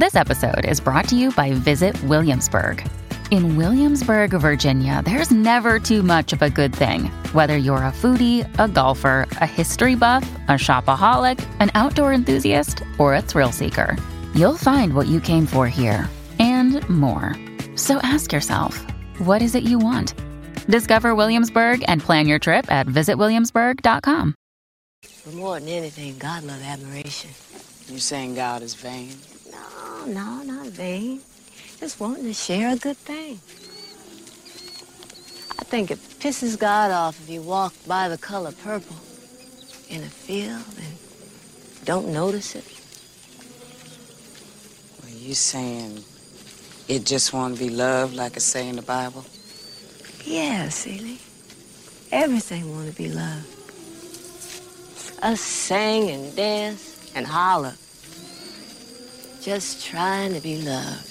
This episode is brought to you by Visit Williamsburg. In Williamsburg, Virginia, there's never too much of a good thing. Whether you're a foodie, a golfer, a history buff, a shopaholic, an outdoor enthusiast, or a thrill seeker, you'll find what you came for here and more. So ask yourself, what is it you want? Discover Williamsburg and plan your trip at visitwilliamsburg.com. For more than anything, God loves admiration. You saying God is vain? No, no, not vain. Just wanting to share a good thing. I think it pisses God off if you walk by the color purple in a field and don't notice it. Well, you saying it just want to be loved like it say in the Bible? Yeah, Celie. Everything want to be loved. Us sing and dance and holler. Just trying to be loved.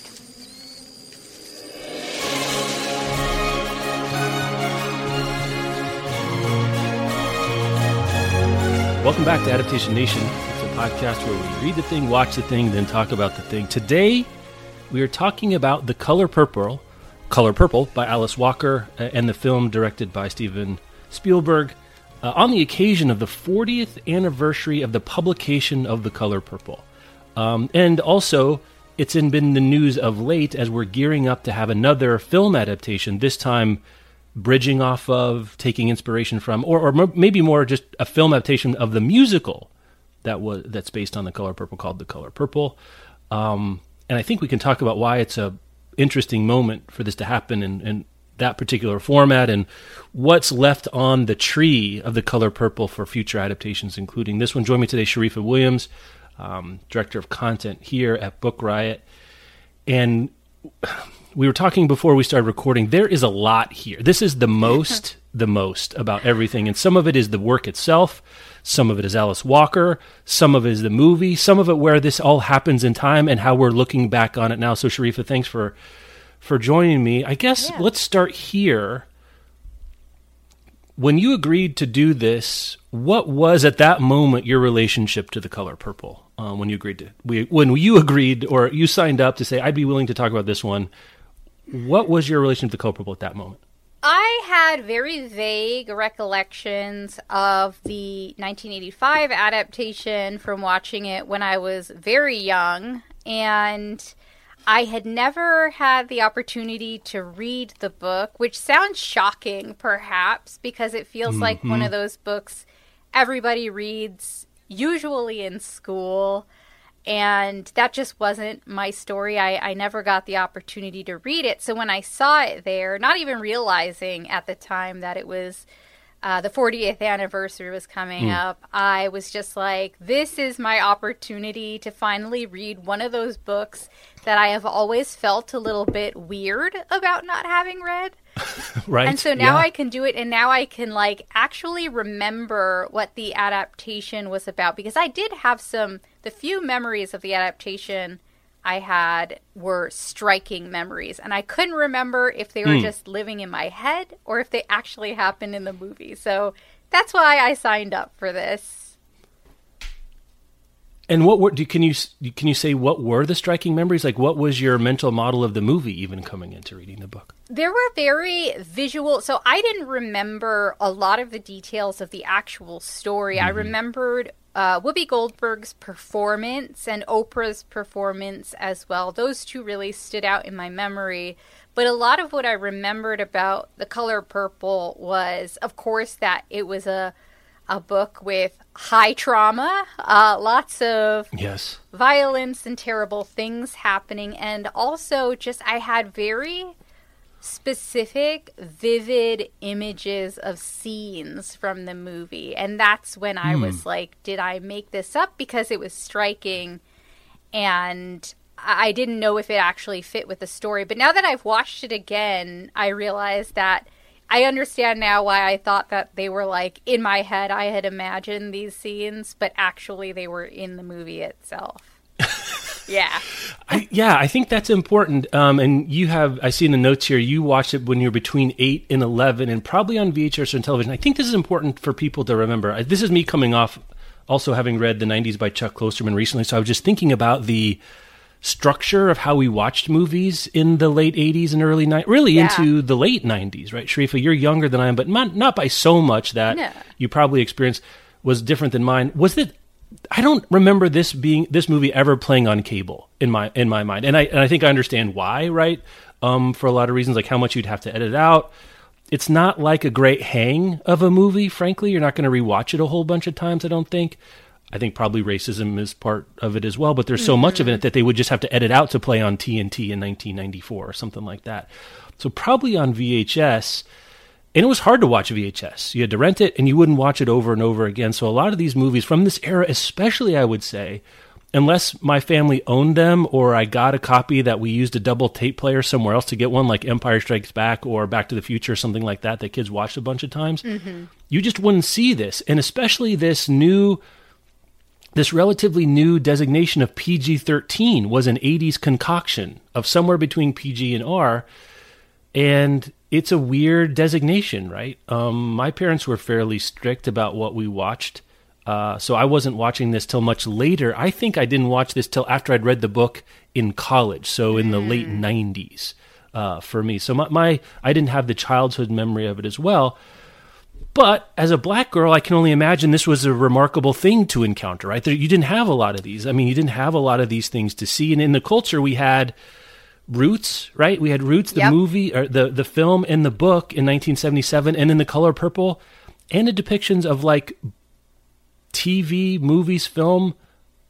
Welcome back to Adaptation Nation. It's a podcast where we read the thing, watch the thing, then talk about the thing. Today, we are talking about The Color Purple, Color Purple by Alice Walker, uh, and the film directed by Steven Spielberg, uh, on the occasion of the 40th anniversary of the publication of The Color Purple. Um, and also, it's in, been the news of late as we're gearing up to have another film adaptation, this time bridging off of, taking inspiration from, or, or maybe more just a film adaptation of the musical that was that's based on the color purple called the color purple. Um, and i think we can talk about why it's a interesting moment for this to happen in that particular format and what's left on the tree of the color purple for future adaptations including this one. Join me today sharifa williams um, director of content here at book riot. And we were talking before we started recording there is a lot here. This is the most the most about everything. And some of it is the work itself. Some of it is alice walker. Some of it is the movie. Some of it where this all happens in time and how we're looking back on it now. So sharifa thanks for for joining me. I guess Yeah. let's start here when you agreed to do this what was at that moment your relationship to the color purple uh, when you agreed to we, when you agreed or you signed up to say i'd be willing to talk about this one what was your relationship to the color purple at that moment? I had very vague recollections of the 1985 adaptation from watching it when I was very young, and I had never had the opportunity to read the book, which sounds shocking, perhaps, because it feels like one of those books everybody reads, usually in school. And that just wasn't my story. I, I never got the opportunity to read it. So when I saw it there, not even realizing at the time that it was uh, the 40th anniversary was coming up, I was just like, this is my opportunity to finally read one of those books that I have always felt a little bit weird about not having read. right And so now Yeah. I can do it, and now I can like actually remember what the adaptation was about because I did have some. The few memories of the adaptation I had were striking memories, and I couldn't remember if they were Hmm. just living in my head or if they actually happened in the movie. So that's why I signed up for this. And what were do can you can you say what were the striking memories? Like what was your mental model of the movie even coming into reading the book? There were very visual, so I didn't remember a lot of the details of the actual story. I remembered uh, Whoopi Goldberg's performance and Oprah's performance as well. Those two really stood out in my memory. But a lot of what I remembered about The Color Purple was, of course, that it was a a book with high trauma, uh, lots of Yes. violence and terrible things happening. And also just I had very specific vivid images of scenes from the movie. And that's when I was like did I make this up? Because it was striking. And I I didn't know if it actually fit with the story. But now that I've watched it again I realize that I understand now why I thought that they were like in my head I had imagined these scenes but actually they were in the movie itself. yeah. I, yeah, I think that's important. Um, and you have, I see in the notes here, you watched it when you were between 8 and 11 and probably on VHS or on television. I think this is important for people to remember. This is me coming off also having read The 90s by Chuck Klosterman recently. So I was just thinking about the structure of how we watched movies in the late 80s and early 90s, really Yeah. into the late 90s, right? Sharifa, you're younger than I am, but not, not by so much that No. you probably experienced was different than mine. Was it? I don't remember this being this movie ever playing on cable in my in my mind, and I and I think I understand why, right? Um, for a lot of reasons, like how much you'd have to edit out. It's not like a great hang of a movie. Frankly, you're not going to rewatch it a whole bunch of times. I don't think. I think probably racism is part of it as well, but there's so much of it mm-hmm. that they would just have to edit out to play on TNT in 1994 or something like that. So probably on VHS, and it was hard to watch VHS. You had to rent it and you wouldn't watch it over and over again. So a lot of these movies from this era, especially I would say, unless my family owned them or I got a copy that we used a double tape player somewhere else to get one, like Empire Strikes Back or Back to the Future or something like that, that kids watched a bunch of times, mm-hmm. you just wouldn't see this. And especially this new this relatively new designation of PG 13 was an 80s concoction of somewhere between PG and R. And it's a weird designation, right? Um, my parents were fairly strict about what we watched. Uh, so I wasn't watching this till much later. I think I didn't watch this till after I'd read the book in college, so in the late 90s uh, for me. So my, my I didn't have the childhood memory of it as well. But as a black girl, I can only imagine this was a remarkable thing to encounter, right? There, you didn't have a lot of these. I mean, you didn't have a lot of these things to see. And in the culture, we had Roots, right? We had Roots, the Yep. movie, or the, the film and the book in 1977, and in The Color Purple, and the depictions of like TV, movies, film,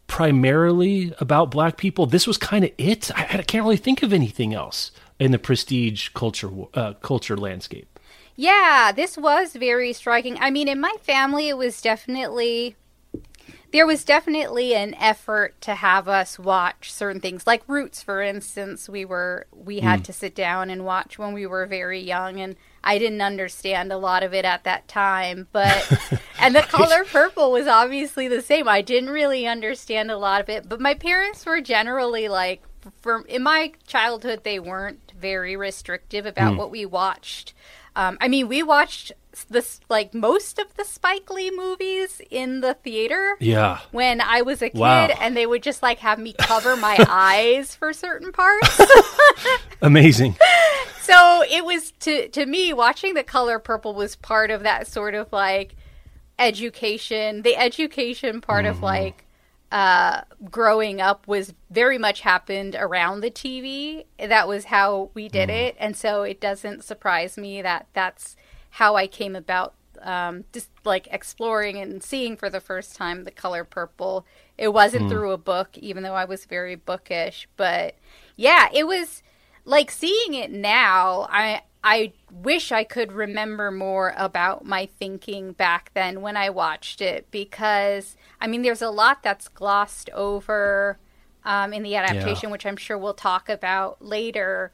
primarily about black people. This was kind of it. I, I can't really think of anything else in the prestige culture uh, culture landscape. Yeah, this was very striking. I mean, in my family, it was definitely. There was definitely an effort to have us watch certain things, like Roots, for instance. We were we had to sit down and watch when we were very young, and I didn't understand a lot of it at that time. But and the color purple was obviously the same. I didn't really understand a lot of it, but my parents were generally like, for in my childhood, they weren't very restrictive about what we watched. Um, I mean, we watched this like most of the Spike Lee movies in the theater Yeah. when I was a kid, Wow. and they would just like have me cover my eyes for certain parts. Amazing. so it was to to me watching the color purple was part of that sort of like education. The education part of like uh, growing up was very much happened around the TV. That was how we did it, and so it doesn't surprise me that that's how I came about um, just like exploring and seeing for the first time the color purple. It wasn't through a book, even though I was very bookish, but yeah, it was like seeing it now. I I wish I could remember more about my thinking back then when I watched it because I mean, there's a lot that's glossed over um, in the adaptation, which I'm sure we'll talk about later.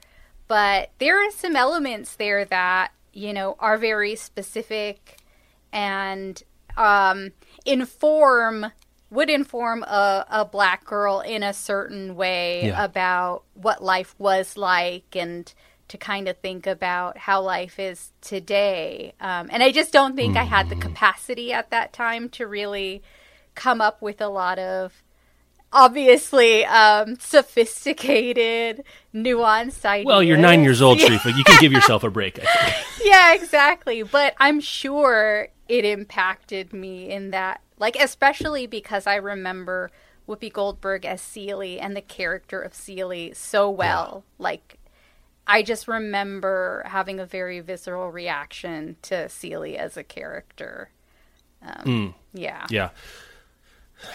But there are some elements there that you know are very specific and um, inform would inform a, a black girl in a certain way Yeah. about what life was like and to kind of think about how life is today. Um, and I just don't think I had the capacity at that time to really come up with a lot of obviously um, sophisticated, nuanced ideas. Well, you're nine years old, Sharifa. You can give yourself a break. Yeah, exactly. But I'm sure it impacted me in that, like, especially because I remember Whoopi Goldberg as Celie and the character of Celie so well. Like, I just remember having a very visceral reaction to Celie as a character. Um, Yeah. Yeah.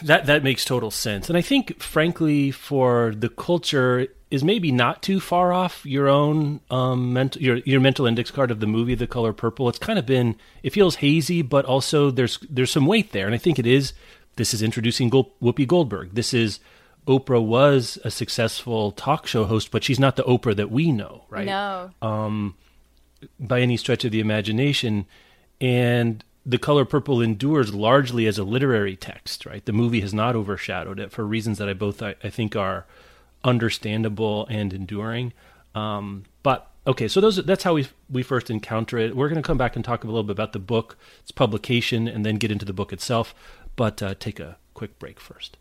That that makes total sense. And I think frankly for the culture is maybe not too far off your own um mental your your mental index card of the movie The Color Purple. It's kind of been it feels hazy but also there's there's some weight there and I think it is this is introducing Whoopi Goldberg. This is Oprah was a successful talk show host, but she's not the Oprah that we know, right? No. um, by any stretch of the imagination. And The Color Purple endures largely as a literary text, right? The movie has not overshadowed it for reasons that I both I, I think are understandable and enduring. Um, but okay, so those that's how we we first encounter it. We're going to come back and talk a little bit about the book, its publication, and then get into the book itself. But uh, take a quick break first.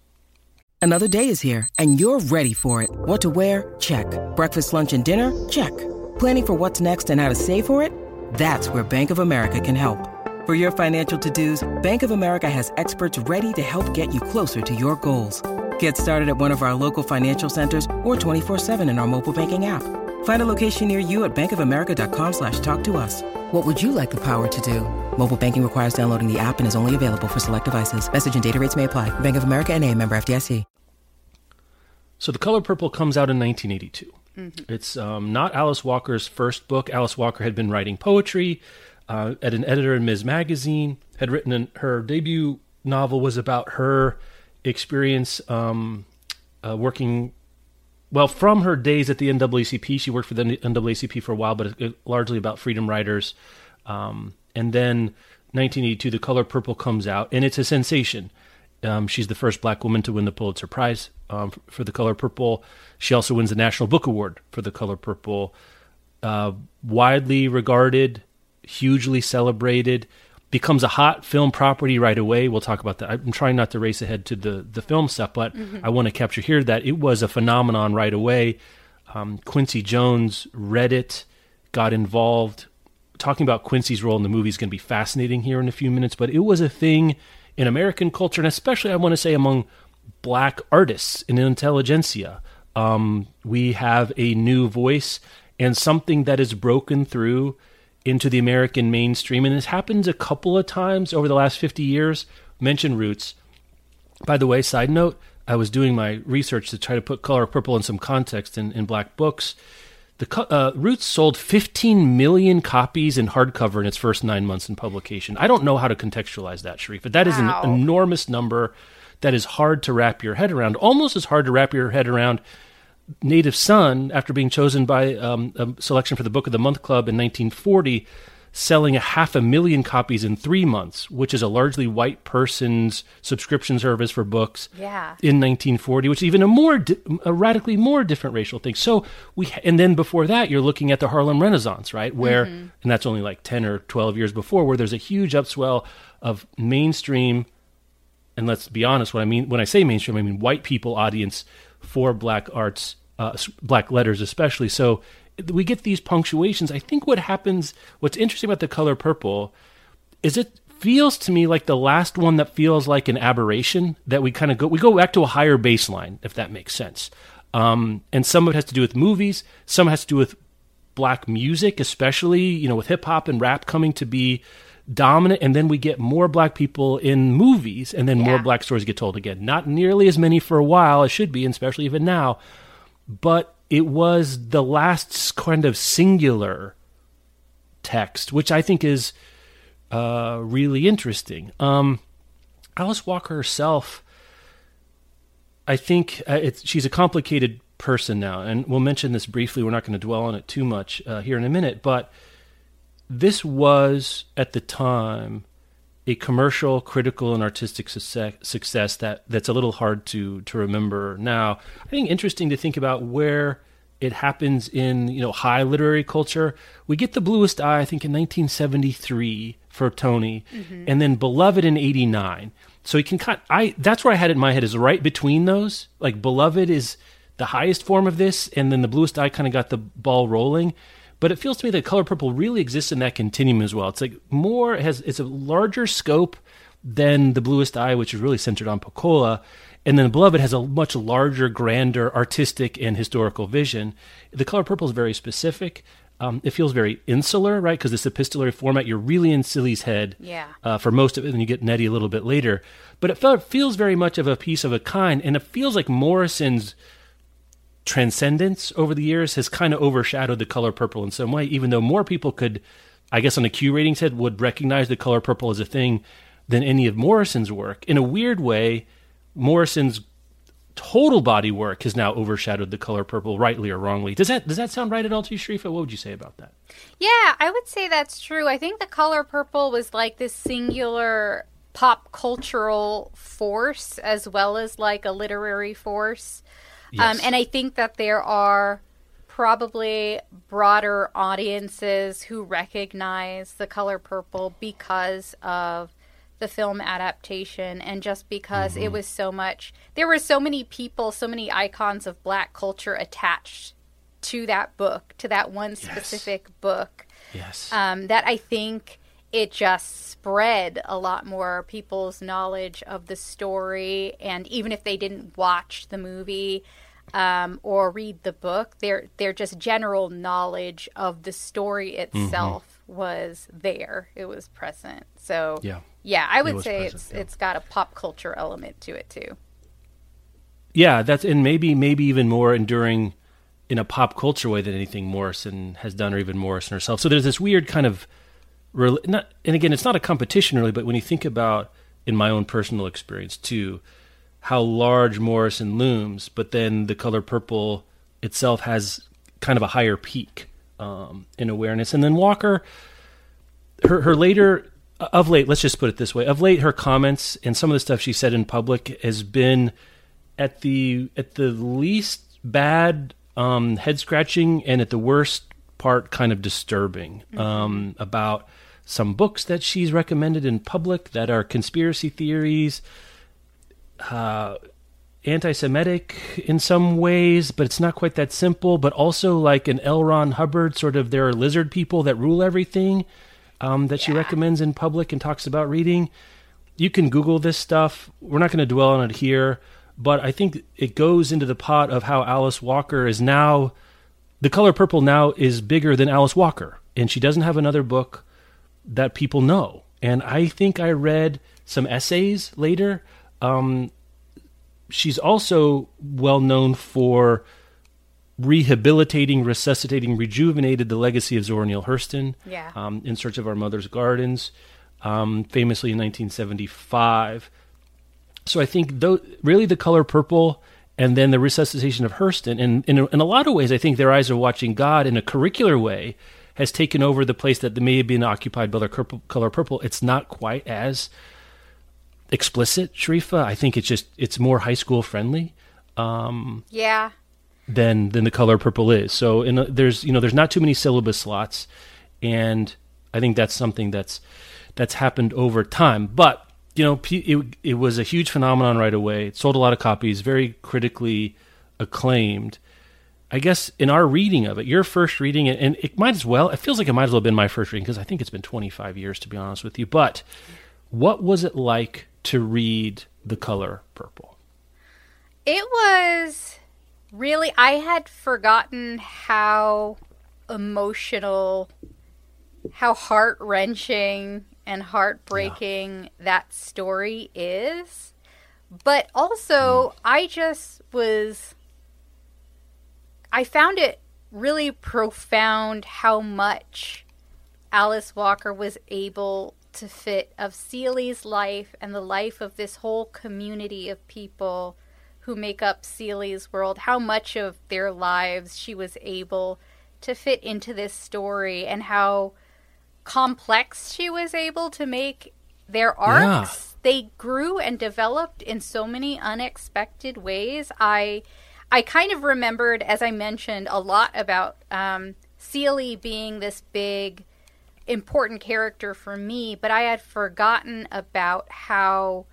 Another day is here, and you're ready for it. What to wear? Check. Breakfast, lunch, and dinner? Check. Planning for what's next and how to save for it? That's where Bank of America can help. For your financial to-dos, Bank of America has experts ready to help get you closer to your goals. Get started at one of our local financial centers or 24-7 in our mobile banking app. Find a location near you at bankofamerica.com slash talk to us. What would you like the power to do? Mobile banking requires downloading the app and is only available for select devices. Message and data rates may apply. Bank of America and a member FDIC. So The Color Purple comes out in 1982. It's um, not Alice Walker's first book. Alice Walker had been writing poetry uh, at an editor in Ms. Magazine, had written an, her debut novel was about her experience um, uh, working well, from her days at the NAACP, she worked for the NAACP for a while, but it, largely about freedom riders. Um, and then 1982, The Color Purple comes out, and it's a sensation. Um, she's the first black woman to win the Pulitzer Prize um, for The Color Purple. She also wins the National Book Award for The Color Purple. Uh, widely regarded, hugely celebrated, becomes a hot film property right away. We'll talk about that. I'm trying not to race ahead to the the film stuff, but I want to capture here that it was a phenomenon right away. Um, Quincy Jones read it, got involved. Talking about Quincy's role in the movie is going to be fascinating here in a few minutes, but it was a thing in American culture, and especially I want to say among black artists in intelligentsia. Um, we have a new voice and something that is broken through into the American mainstream. And this happens a couple of times over the last 50 years. Mention Roots. By the way, side note, I was doing my research to try to put Color Purple in some context in, in black books. The uh, Roots sold 15 million copies in hardcover in its first nine months in publication. I don't know how to contextualize that, Sharif, but that is Wow. an enormous number that is hard to wrap your head around. Almost as hard to wrap your head around Native Son, after being chosen by um, a selection for the Book of the Month Club in 1940, selling a half a million copies in three months, which is a largely white person's subscription service for books Yeah. in 1940, which is even a more, di- a radically more different racial thing. So we, and then before that, you're looking at the Harlem Renaissance, right? Where, and that's only like 10 or 12 years before, where there's a huge upswell of mainstream and let's be honest, what I mean when I say mainstream, I mean white people audience for black arts, uh, black letters especially. So we get these punctuations. I think what happens, what's interesting about the color purple, is it feels to me like the last one that feels like an aberration that we kind of go we go back to a higher baseline if that makes sense. Um, and some of it has to do with movies, some has to do with black music, especially you know with hip hop and rap coming to be dominant, and then we get more black people in movies, and then more black stories get told again. Not nearly as many for a while as should be, and especially even now. But it was the last kind of singular text, which I think is uh, really interesting. Um, Alice Walker herself, I think uh, it's, she's a complicated person now, and we'll mention this briefly. We're not going to dwell on it too much uh, here in a minute, but this was at the time a commercial, critical, and artistic success, that that's a little hard to to remember now. I think interesting to think about where it happens in you know high literary culture. We get the bluest eye, I think, in 1973 for Toni, mm-hmm. and then Beloved in '89. So he can cut. I that's where I had it in my head is right between those. Like Beloved is the highest form of this, and then the bluest eye kind of got the ball rolling. But it feels to me that color purple really exists in that continuum as well. It's like more it has it's a larger scope than the bluest eye, which is really centered on Pecola. And then Beloved has a much larger, grander artistic and historical vision. The color purple is very specific. Um, it feels very insular, right? Because this epistolary format, you're really in Celie's head Yeah. uh, for most of it, and you get Nettie a little bit later. But it felt, feels very much of a piece of a kind, and it feels like Morrison's transcendence over the years has kind of overshadowed the color purple in some way, even though more people could, I guess, on the Q rating said would recognize the color purple as a thing than any of Morrison's work. In a weird way, Morrison's total body work has now overshadowed the color purple, rightly or wrongly. Does that does that sound right at all to you, Sharifa? What would you say about that? Yeah, I would say that's true. I think the color purple was like this singular pop cultural force as well as like a literary force. Um, and I think that there are probably broader audiences who recognize the color purple because of the film adaptation and just because mm-hmm. it was so much there were so many people so many icons of black culture attached to that book to that one specific yes. book yes um, that i think it just spread a lot more people's knowledge of the story and even if they didn't watch the movie um, or read the book their their just general knowledge of the story mm-hmm. itself mm-hmm. was there it was present so yeah yeah, I would say present, it's yeah. it's got a pop culture element to it too. Yeah, that's and maybe maybe even more enduring in a pop culture way than anything Morrison has done, or even Morrison herself. So there's this weird kind of, not, and again, it's not a competition really, but when you think about in my own personal experience too, how large Morrison looms, but then the color purple itself has kind of a higher peak um, in awareness, and then Walker, her her later of late, let's just put it this way: of late, her comments and some of the stuff she said in public has been at the at the least bad um, head scratching, and at the worst part, kind of disturbing mm-hmm. um, about some books that she's recommended in public that are conspiracy theories, uh, anti-Semitic in some ways, but it's not quite that simple. But also like an L. Ron Hubbard, sort of there are lizard people that rule everything um, that yeah. she recommends in public and talks about reading. You can Google this stuff. We're not going to dwell on it here, but I think it goes into the pot of how Alice Walker is now. The color purple now is bigger than Alice Walker, and she doesn't have another book that people know. And I think I read some essays later. Um, she's also well known for rehabilitating, resuscitating, rejuvenated the legacy of Zora Neale Hurston. Yeah. Um, in Search of Our Mother's Gardens, um, famously in 1975. So I think though, really the color purple and then the resuscitation of Hurston, and in, in a lot of ways, I think their eyes are watching God in a curricular way has taken over the place that may have been occupied by the color purple. It's not quite as explicit, Sharifa. I think it's just it's more high school friendly. Um, yeah, than than the color purple is. So in a, there's you know there's not too many syllabus slots, and I think that's something that's that's happened over time. But you know it it was a huge phenomenon right away. It sold a lot of copies, very critically acclaimed. I guess in our reading of it, your first reading, and it might as well, it feels like it might as well have been my first reading because I think it's been 25 years to be honest with you. But what was it like to read The Color Purple? It was really, I had forgotten how emotional, how heart wrenching and heartbreaking yeah. that story is. But also, mm. I just was. I found it really profound how much Alice Walker was able to fit of Celie's life and the life of this whole community of people who make up Celie's world, how much of their lives she was able to fit into this story and how complex she was able to make their arcs. Yeah. They grew and developed in so many unexpected ways. I I kind of remembered, as I mentioned, a lot about um, Celie being this big, important character for me, but I had forgotten about how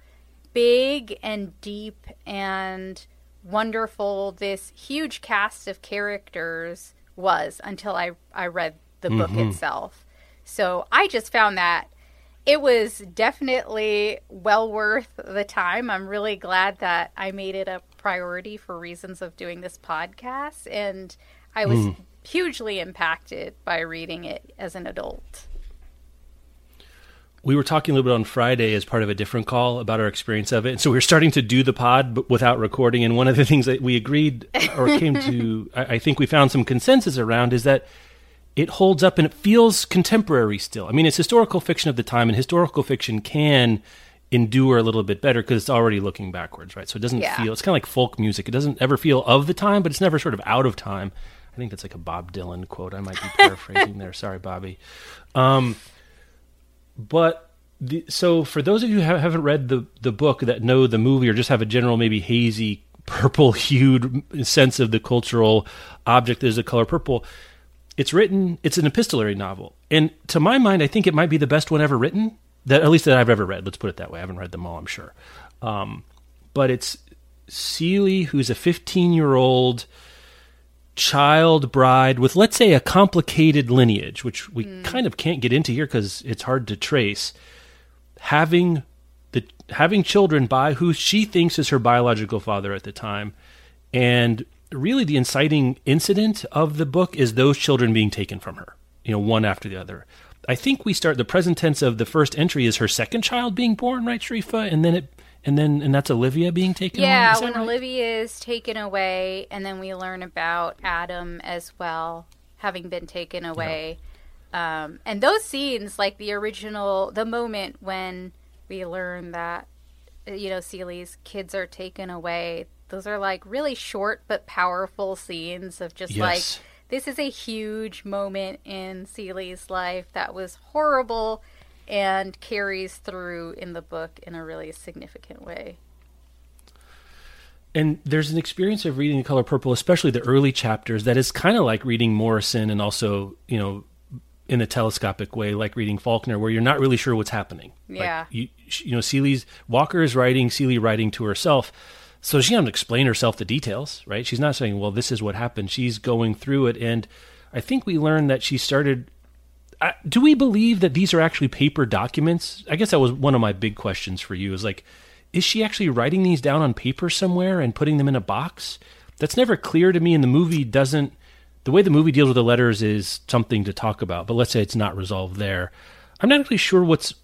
big and deep and wonderful this huge cast of characters was until I, I read the mm-hmm. book itself. So I just found that it was definitely well worth the time. I'm really glad that I made it a priority for reasons of doing this podcast. And I was mm. hugely impacted by reading it as an adult we were talking a little bit on Friday as part of a different call about our experience of it. And so we were starting to do the pod but without recording. And one of the things that we agreed or came to, I, I think we found some consensus around is that it holds up and it feels contemporary still. I mean, it's historical fiction of the time, and historical fiction can endure a little bit better because it's already looking backwards, right? So it doesn't yeah. feel, it's kind of like folk music. It doesn't ever feel of the time, but it's never sort of out of time. I think that's like a Bob Dylan quote. I might be paraphrasing there. Sorry, Bobby. Um, but the, so for those of you who haven't read the the book that know the movie or just have a general maybe hazy purple hued sense of the cultural object that is the color purple, it's written. It's an epistolary novel, and to my mind, I think it might be the best one ever written. that at least that I've ever read. Let's put it that way. I haven't read them all, I'm sure. Um, but it's Celie, who's a 15 year old child bride with, let's say, a complicated lineage, which we mm. kind of can't get into here because it's hard to trace, having the having children by who she thinks is her biological father at the time, and really the inciting incident of the book is those children being taken from her, you know, one after the other. I think we start the present tense of the first entry is her second child being born, right, Sharifa? And then it and then and that's Olivia being taken away. yeah, away. when right? Olivia is taken away, and then we learn about Adam as well having been taken away. Yeah. Um, and those scenes, like the original, the moment when we learn that you know Celie's kids are taken away, those are like really short but powerful scenes of just yes. like this is a huge moment in Celie's life that was horrible and carries through in the book in a really significant way. And there's an experience of reading The Color Purple, especially the early chapters, that is kind of like reading Morrison and also, you know, in a telescopic way, like reading Faulkner, where you're not really sure what's happening. Yeah. Like you, you know, Celie's Walker is writing, Celie writing to herself. So she doesn't explain herself the details, right? She's not saying, well, this is what happened. She's going through it. And I think we learned that she started uh, do we believe that these are actually paper documents? I guess that was one of my big questions for you. Is like, is she actually writing these down on paper somewhere and putting them in a box? That's never clear to me. And the movie doesn't. The way the movie deals with the letters is something to talk about. But let's say it's not resolved there. I'm not actually sure what's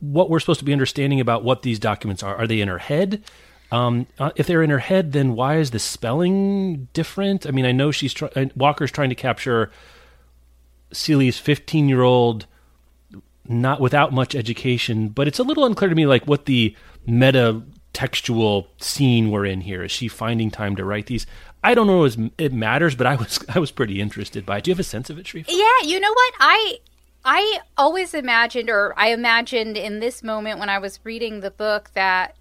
what we're supposed to be understanding about what these documents are. Are they in her head? Um, uh, if they're in her head, then why is the spelling different? I mean, I know she's uh, Walker's trying to capture Celie's 15 year old, not without much education, but it's a little unclear to me, like what the meta textual scene we're in here. Is she finding time to write these? I don't know if it matters, but I was I was pretty interested by it. Do you have a sense of it, Sharif? Yeah, you know what I. I always imagined, or I imagined in this moment when I was reading the book, that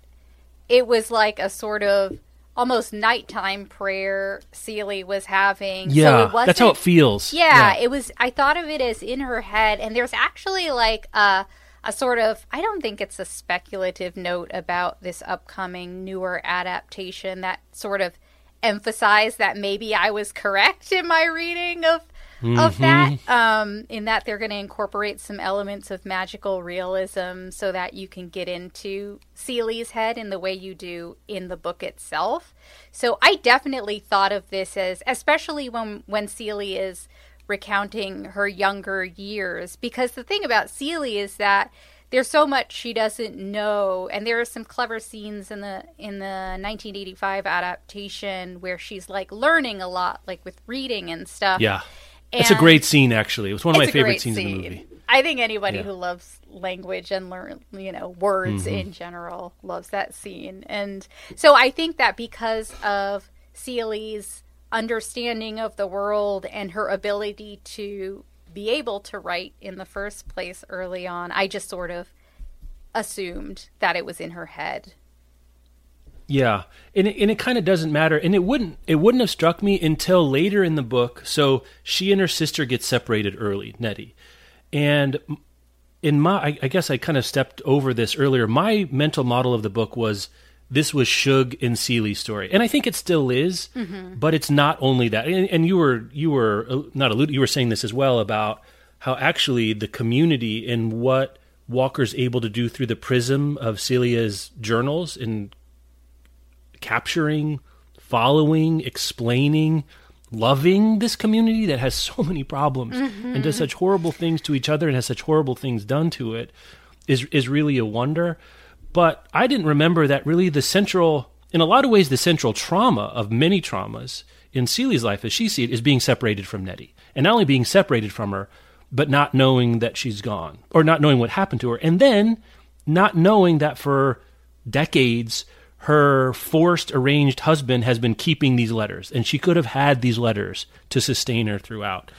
it was like a sort of almost nighttime prayer Celie was having. Yeah, so that's how it feels. Yeah, yeah, it was. I thought of it as in her head, and there's actually like a a sort of. I don't think it's a speculative note about this upcoming newer adaptation that sort of emphasized that maybe I was correct in my reading of mm-hmm. of that. Um, in that they're going to incorporate some elements of magical realism so that you can get into Celie's head in the way you do in the book itself. So I definitely thought of this as, especially when when Celie is recounting her younger years, because the thing about Celie is that there's so much she doesn't know and there are some clever scenes in the in the 1985 adaptation where she's like learning a lot like with reading and stuff yeah it's a great scene, actually. It was one of my favorite scenes scene. in the movie. I think anybody yeah. who loves language and learn, you know, words mm-hmm. in general loves that scene. And so I think that because of Celie's understanding of the world and her ability to be able to write in the first place early on, I just sort of assumed that it was in her head yeah, and it, and it kind of doesn't matter, and it wouldn't it wouldn't have struck me until later in the book. So she and her sister get separated early, Nettie, and in my I, I guess I kind of stepped over this earlier. My mental model of the book was this was Shug and Celie's story, and I think it still is, mm-hmm. but it's not only that. And, and you were you were uh, not alluding, you were saying this as well about how actually the community and what Walker's able to do through the prism of Celia's journals and capturing, following, explaining, loving this community that has so many problems mm-hmm. and does such horrible things to each other and has such horrible things done to it is is really a wonder. But I didn't remember that really the central in a lot of ways the central trauma of many traumas in Celie's life as she sees it is being separated from Nettie. And not only being separated from her, but not knowing that she's gone or not knowing what happened to her. And then not knowing that for decades her forced arranged husband has been keeping these letters, and she could have had these letters to sustain her throughout.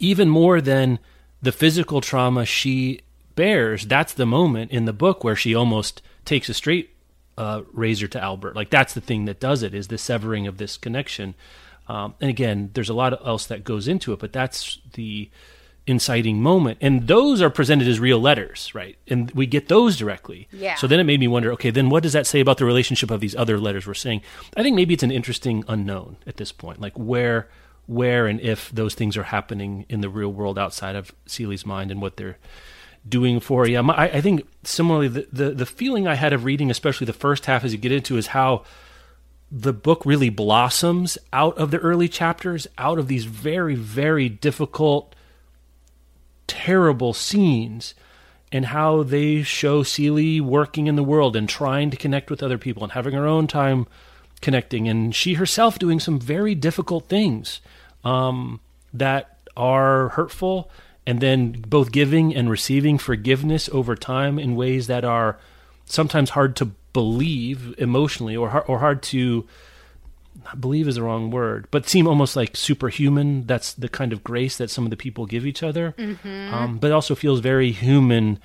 Even more than the physical trauma she bears, that's the moment in the book where she almost takes a straight uh, razor to Albert. Like that's the thing that does it is the severing of this connection. Um, and again, there's a lot else that goes into it, but that's the inciting moment. And those are presented as real letters, right? And we get those directly. Yeah. So then it made me wonder, okay, then what does that say about the relationship of these other letters we're saying? I think maybe it's an interesting unknown at this point, like where where and if those things are happening in the real world outside of Celie's mind and what they're doing for you. I, I think similarly, the, the, the feeling I had of reading, especially the first half as you get into, is how the book really blossoms out of the early chapters, out of these very, very difficult, terrible scenes, and how they show Celie working in the world and trying to connect with other people and having her own time connecting, and she herself doing some very difficult things um, that are hurtful, and then both giving and receiving forgiveness over time in ways that are sometimes hard to believe emotionally or or hard to believe is the wrong word, but seem almost like superhuman. That's the kind of grace that some of the people give each other, Mm-hmm. um, but also feels very human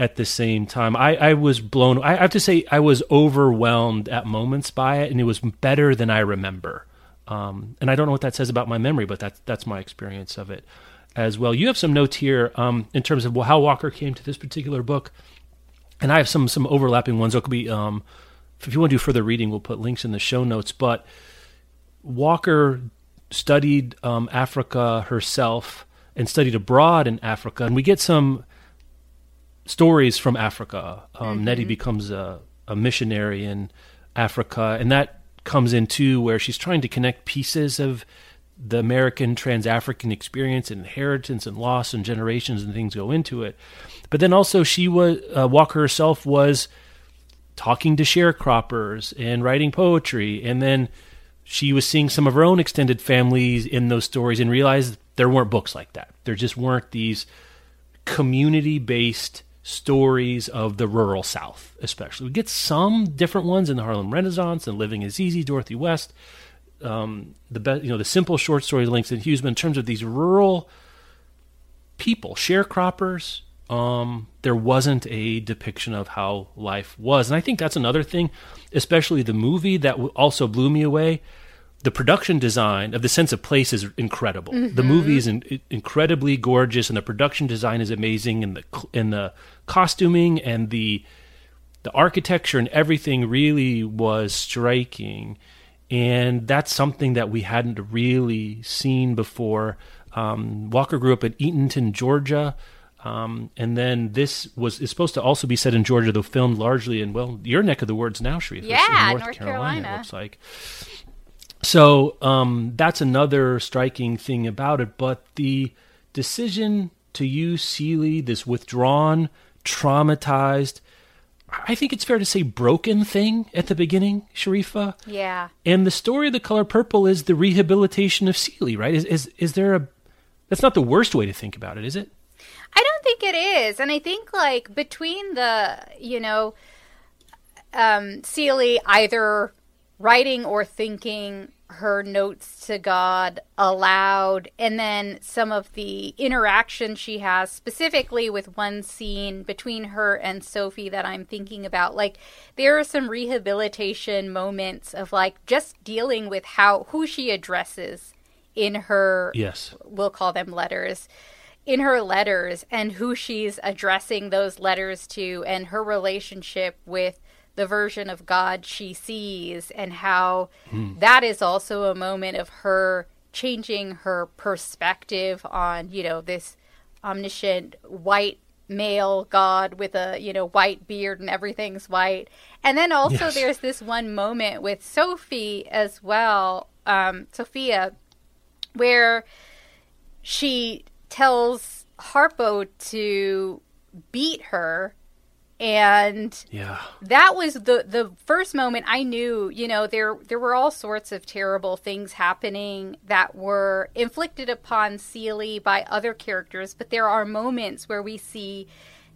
at the same time. I, I was blown. I have to say, I was overwhelmed at moments by it, and it was better than I remember. Um, and I don't know what that says about my memory, but that's that's my experience of it as well. You have some notes here um, in terms of how Walker came to this particular book, and I have some some overlapping ones. It could be um, if you want to do further reading, we'll put links in the show notes. But Walker studied um, Africa herself and studied abroad in Africa, and we get some stories from Africa. Um, Nettie becomes a, a missionary in Africa, and that comes in too, where she's trying to connect pieces of the American trans African experience and inheritance and loss and generations and things go into it. But then also, she was uh, Walker herself was talking to sharecroppers and writing poetry, and then she was seeing some of her own extended families in those stories and realized there weren't books like that. There just weren't these community based stories of the rural South, especially. We get some different ones in the Harlem Renaissance and Living is Easy, Dorothy West, um, the be- you know the simple short story links in Hughes, but in terms of these rural people, sharecroppers, um, there wasn't a depiction of how life was, and I think that's another thing, especially the movie that also blew me away. The production design of the sense of place is incredible. The movie is in, incredibly gorgeous, and the production design is amazing, and the and the costuming and the the architecture and everything really was striking and that's something that we hadn't really seen before um, walker grew up in eatonton georgia um, and then this was is supposed to also be set in georgia though filmed largely in well your neck of the woods now Sharif, Yeah, north, North carolina, Carolina. looks like so um, that's another striking thing about it. But the decision to use Celie, this withdrawn, traumatized, I think it's fair to say broken thing at the beginning, Sharifa. Yeah. And the story of the color purple is the rehabilitation of Celie, right? Is is is there a that's not the worst way to think about it, is it? I don't think it is. And I think like between the, you know, um Celie either writing or thinking her notes to God aloud and then some of the interaction she has specifically with one scene between her and Sophie that I'm thinking about like there are some rehabilitation moments of like just dealing with how who she addresses in her Yes. we'll call them letters in her letters and who she's addressing those letters to and her relationship with the version of God she sees and how that is also a moment of her changing her perspective on you know this omniscient white male god with a you know white beard and everything's white and then also Yes. there's this one moment with sophie as well um sophia where she tells Harpo to beat her and Yeah. that was the the first moment I knew, you know, there there were all sorts of terrible things happening that were inflicted upon Celie by other characters, but there are moments where we see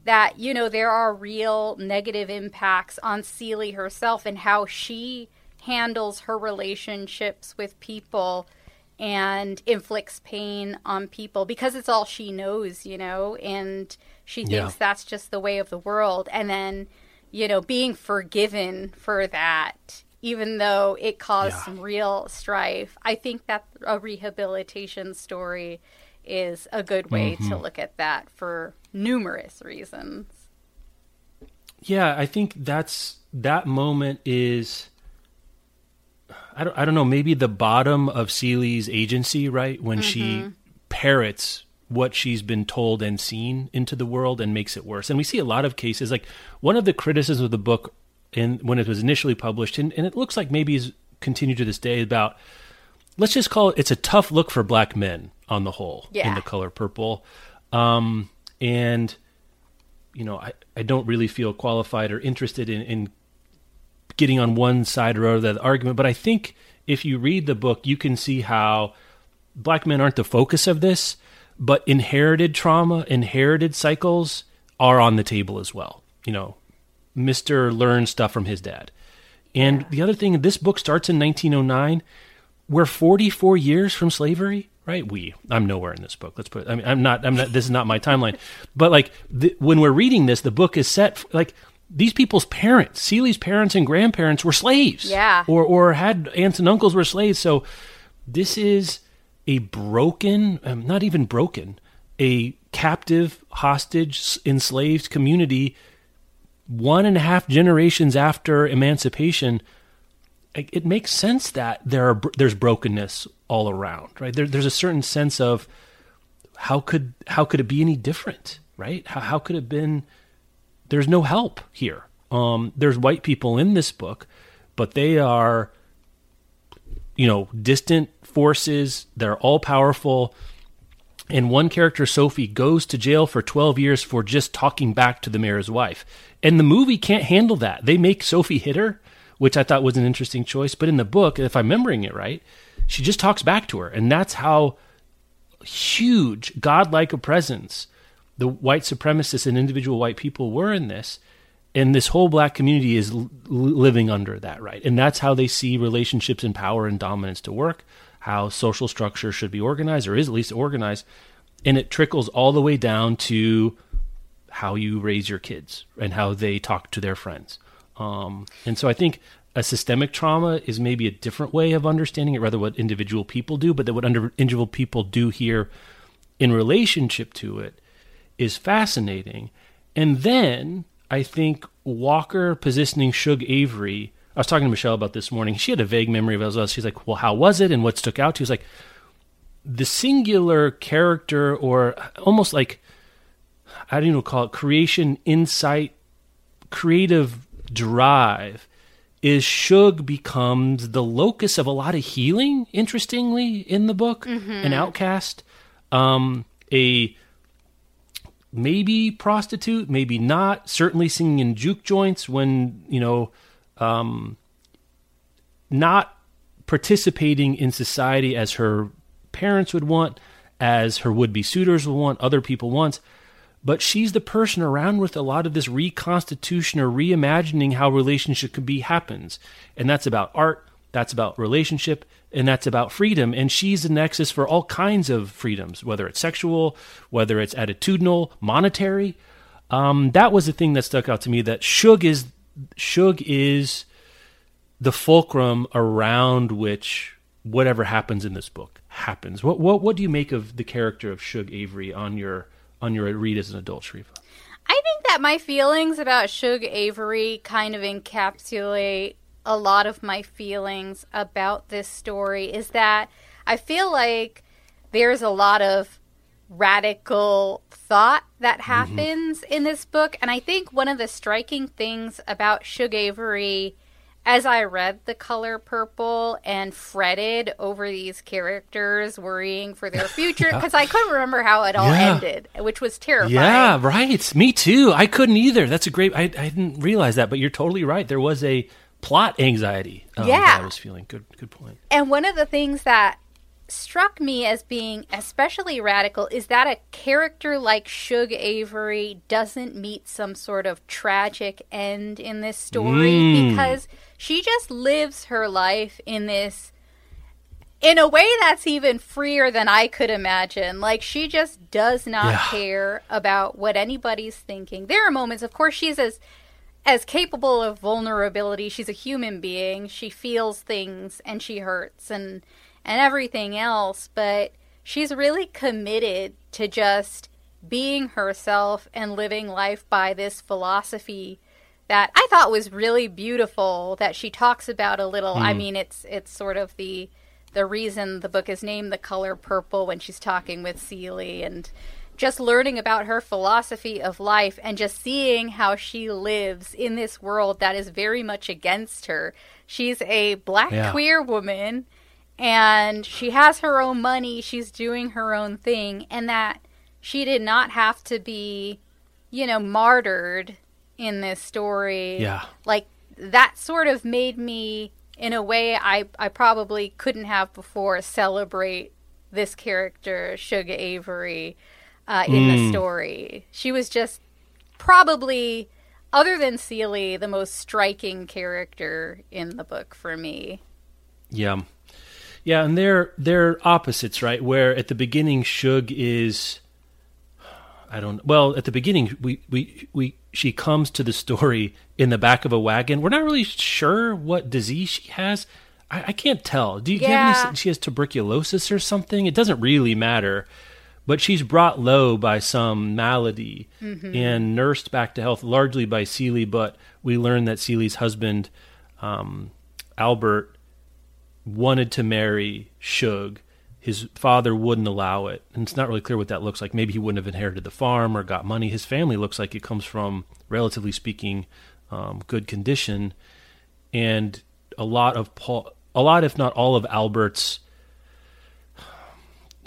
that, you know, there are real negative impacts on Celie herself and how she handles her relationships with people and inflicts pain on people because it's all she knows, you know, and she Yeah. thinks that's just the way of the world. And then, you know, being forgiven for that, even though it caused Yeah. some real strife. I think that a rehabilitation story is a good way Mm-hmm. to look at that for numerous reasons. Yeah, I think that's that moment is I don't I don't know, maybe the bottom of Celie's agency, right? When she parrots what she's been told and seen into the world and makes it worse. And we see a lot of cases like one of the criticisms of the book in when it was initially published and, and it looks like maybe is continued to this day about let's just call it it's a tough look for black men on the whole in the color purple. Um and you know, I, I don't really feel qualified or interested in, in getting on one side or other of the argument, but I think if you read the book, you can see how black men aren't the focus of this, but inherited trauma, inherited cycles are on the table as well. You know, Mr. learned stuff from his dad. And the other thing, this book starts in 1909. We're 44 years from slavery, right? We. I'm nowhere in this book. Let's put. I mean, I'm not. I'm not. This is not my timeline. But like the, when we're reading this, the book is set like these people's parents, Celie's parents and grandparents were slaves. Yeah. Or or had aunts and uncles were slaves. So this is a broken, um, not even broken, a captive, hostage, enslaved community one and a half generations after emancipation, it it makes sense that there are there's brokenness all around, right? There, there's a certain sense of how could how could it be any different, right? How how could it have been? There's no help here. Um, there's white people in this book, but they are, you know, distant forces. They're all powerful. And one character, Sophie, goes to jail for 12 years for just talking back to the mayor's wife. And the movie can't handle that. They make Sophie hit her, which I thought was an interesting choice. But in the book, if I'm remembering it right, she just talks back to her. And that's how huge, godlike a presence the white supremacists and individual white people were in this. And this whole black community is l- living under that, right? And that's how they see relationships and power and dominance to work, how social structure should be organized, or is at least organized. And it trickles all the way down to how you raise your kids and how they talk to their friends. Um, and so I think a systemic trauma is maybe a different way of understanding it, rather what individual people do, but that what under, individual people do here in relationship to it is fascinating. And then I think Walker positioning Shug Avery. I was talking to Michelle about this morning. She had a vague memory of well. She's like, "Well, how was it, and what stuck out to you?" She was like, the singular character, or almost like I don't even call it creation, insight, creative drive. Is Shug becomes the locus of a lot of healing. Interestingly, in the book, an outcast, um, a maybe prostitute, maybe not. Certainly singing in juke joints when you know, um, not participating in society as her parents would want, as her would-be suitors would want, other people want. But she's the person around with a lot of this reconstitution or reimagining how relationship could be happens, and that's about art. That's about relationship and that's about freedom. And she's the nexus for all kinds of freedoms, whether it's sexual, whether it's attitudinal, monetary. Um, that was the thing that stuck out to me. That Shug is Shug is the fulcrum around which whatever happens in this book happens. What what what do you make of the character of Shug Avery on your on your read as an adult, Sharifa? I think that my feelings about Shug Avery kind of encapsulate a lot of my feelings about this story is that I feel like there's a lot of radical thought that mm-hmm. happens in this book. And I think one of the striking things about Shug Avery, as I read The Color Purple and fretted over these characters worrying for their future, because I couldn't remember how it all Yeah. ended, which was terrifying. Yeah, right. Me too. I couldn't either. That's a great. I, I didn't realize that, but you're totally right. There was a plot anxiety. um, Yeah. that I was feeling. Good. Good point. And one of the things that struck me as being especially radical is that a character like Shug Avery doesn't meet some sort of tragic end in this story Mm. because she just lives her life in this in a way that's even freer than I could imagine. Like she just does not Yeah. care about what anybody's thinking. There are moments, of course, she's as as capable of vulnerability. She's a human being. She feels things and she hurts and and everything else, but she's really committed to just being herself and living life by this philosophy that I thought was really beautiful that she talks about a little. I hmm. mean, it's it's sort of the the reason the book is named The Color Purple when she's talking with Celie and just learning about her philosophy of life and just seeing how she lives in this world that is very much against her. She's a black Yeah. queer woman and she has her own money, she's doing her own thing, and that she did not have to be, you know, martyred in this story. Yeah. Like that sort of made me in a way I I probably couldn't have before celebrate this character, Sugar Avery, uh, in the story. She was just probably other than Celie, the most striking character in the book for me. Yeah. Yeah, and they're they're opposites, right? Where at the beginning Shug is I don't well, at the beginning we we we she comes to the story in the back of a wagon. We're not really sure what disease she has. I, I can't tell. Do you, do you have Yeah. any she has tuberculosis or something? It doesn't really matter. But she's brought low by some malady and nursed back to health largely by Celie, but we learn that Celie's husband, um, Albert, wanted to marry Shug. His father wouldn't allow it. And it's not really clear what that looks like. Maybe he wouldn't have inherited the farm or got money. His family looks like it comes from, relatively speaking, um, good condition. And a lot of Paul, a lot, if not all of Albert's,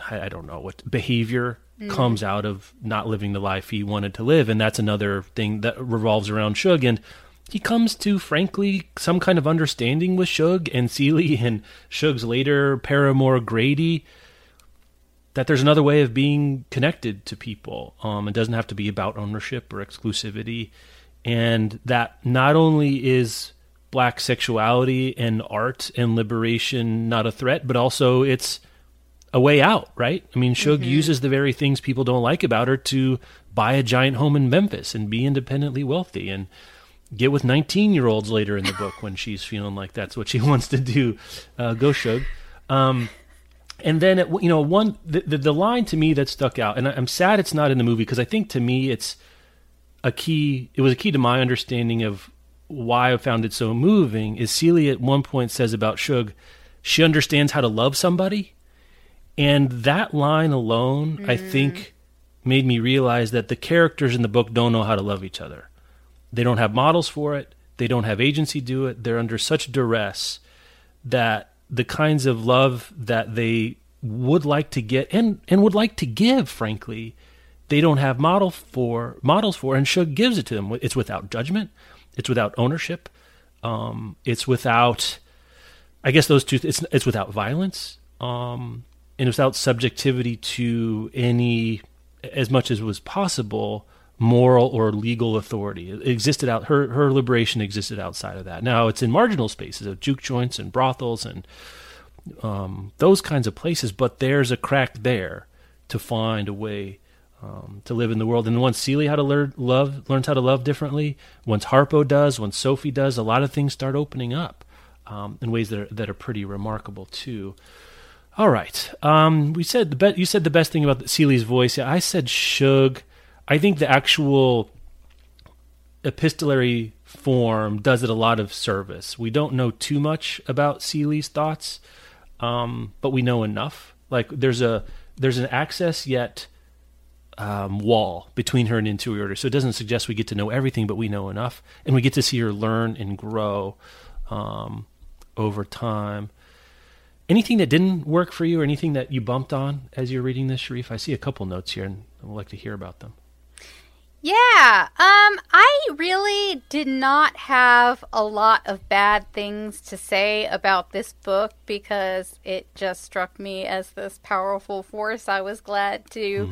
I, don't know what behavior comes out of not living the life he wanted to live. And that's another thing that revolves around Shug. And he comes to, frankly, some kind of understanding with Shug and Celie and Shug's later paramour Grady that there's another way of being connected to people. Um, it doesn't have to be about ownership or exclusivity. And that not only is black sexuality and art and liberation not a threat, but also it's a way out, right? I mean, Shug uses the very things people don't like about her to buy a giant home in Memphis and be independently wealthy and get with 19 year olds later in the book when she's feeling like that's what she wants to do. Uh, go Shug. Um, and then, it, you know, one the, the, the line to me that stuck out, and I- I'm sad it's not in the movie because I think to me it's a key. It was a key to my understanding of why I found it so moving. Is Celia at one point says about Shug, she understands how to love somebody, and that line alone, I think, made me realize that the characters in the book don't know how to love each other. They don't have models for it. They don't have agency do it. They're under such duress that the kinds of love that they would like to get and and would like to give, frankly, they don't have model for models for, and Shug gives it to them. It's without judgment. It's without ownership. Um, it's without, I guess those two. It's it's without violence. Um, and without subjectivity to any, as much as was possible, moral or legal authority. It existed out. Her her liberation existed outside of that. Now it's in marginal spaces of juke joints and brothels and um, those kinds of places, but there's a crack there to find a way um, to live in the world. And once Celia how to learn love, learns how to love differently. Once Harpo does, once Sophie does, a lot of things start opening up um, in ways that are, that are pretty remarkable too. All right, um, we said the be- you said the best thing about Celia's voice. I said Shug. I think the actual epistolary form does it a lot of service. We don't know too much about Celia's thoughts, um, but we know enough. Like there's a there's an access yet um, wall between her and interiority, so it doesn't suggest we get to know everything, but we know enough, and we get to see her learn and grow um, over time. Anything that didn't work for you, or anything that you bumped on as you're reading this, Sharif? I see a couple notes here, and I'd like to hear about them. Yeah, um, I really did not have a lot of bad things to say about this book because it just struck me as this powerful force I was glad to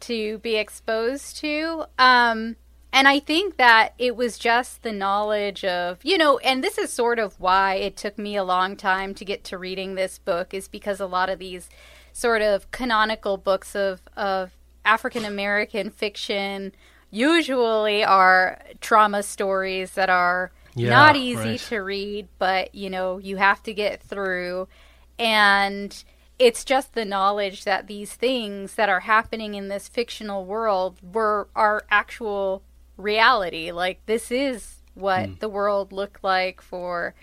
to be exposed to. Um, and I think that it was just the knowledge of, you know, and this is sort of why it took me a long time to get to reading this book, is because a lot of these sort of canonical books of, of African American fiction usually are trauma stories that are Yeah, not easy right. to read, but, you know, you have to get through. And it's just the knowledge that these things that are happening in this fictional world were our actual reality. Like this is what mm. the world looked like for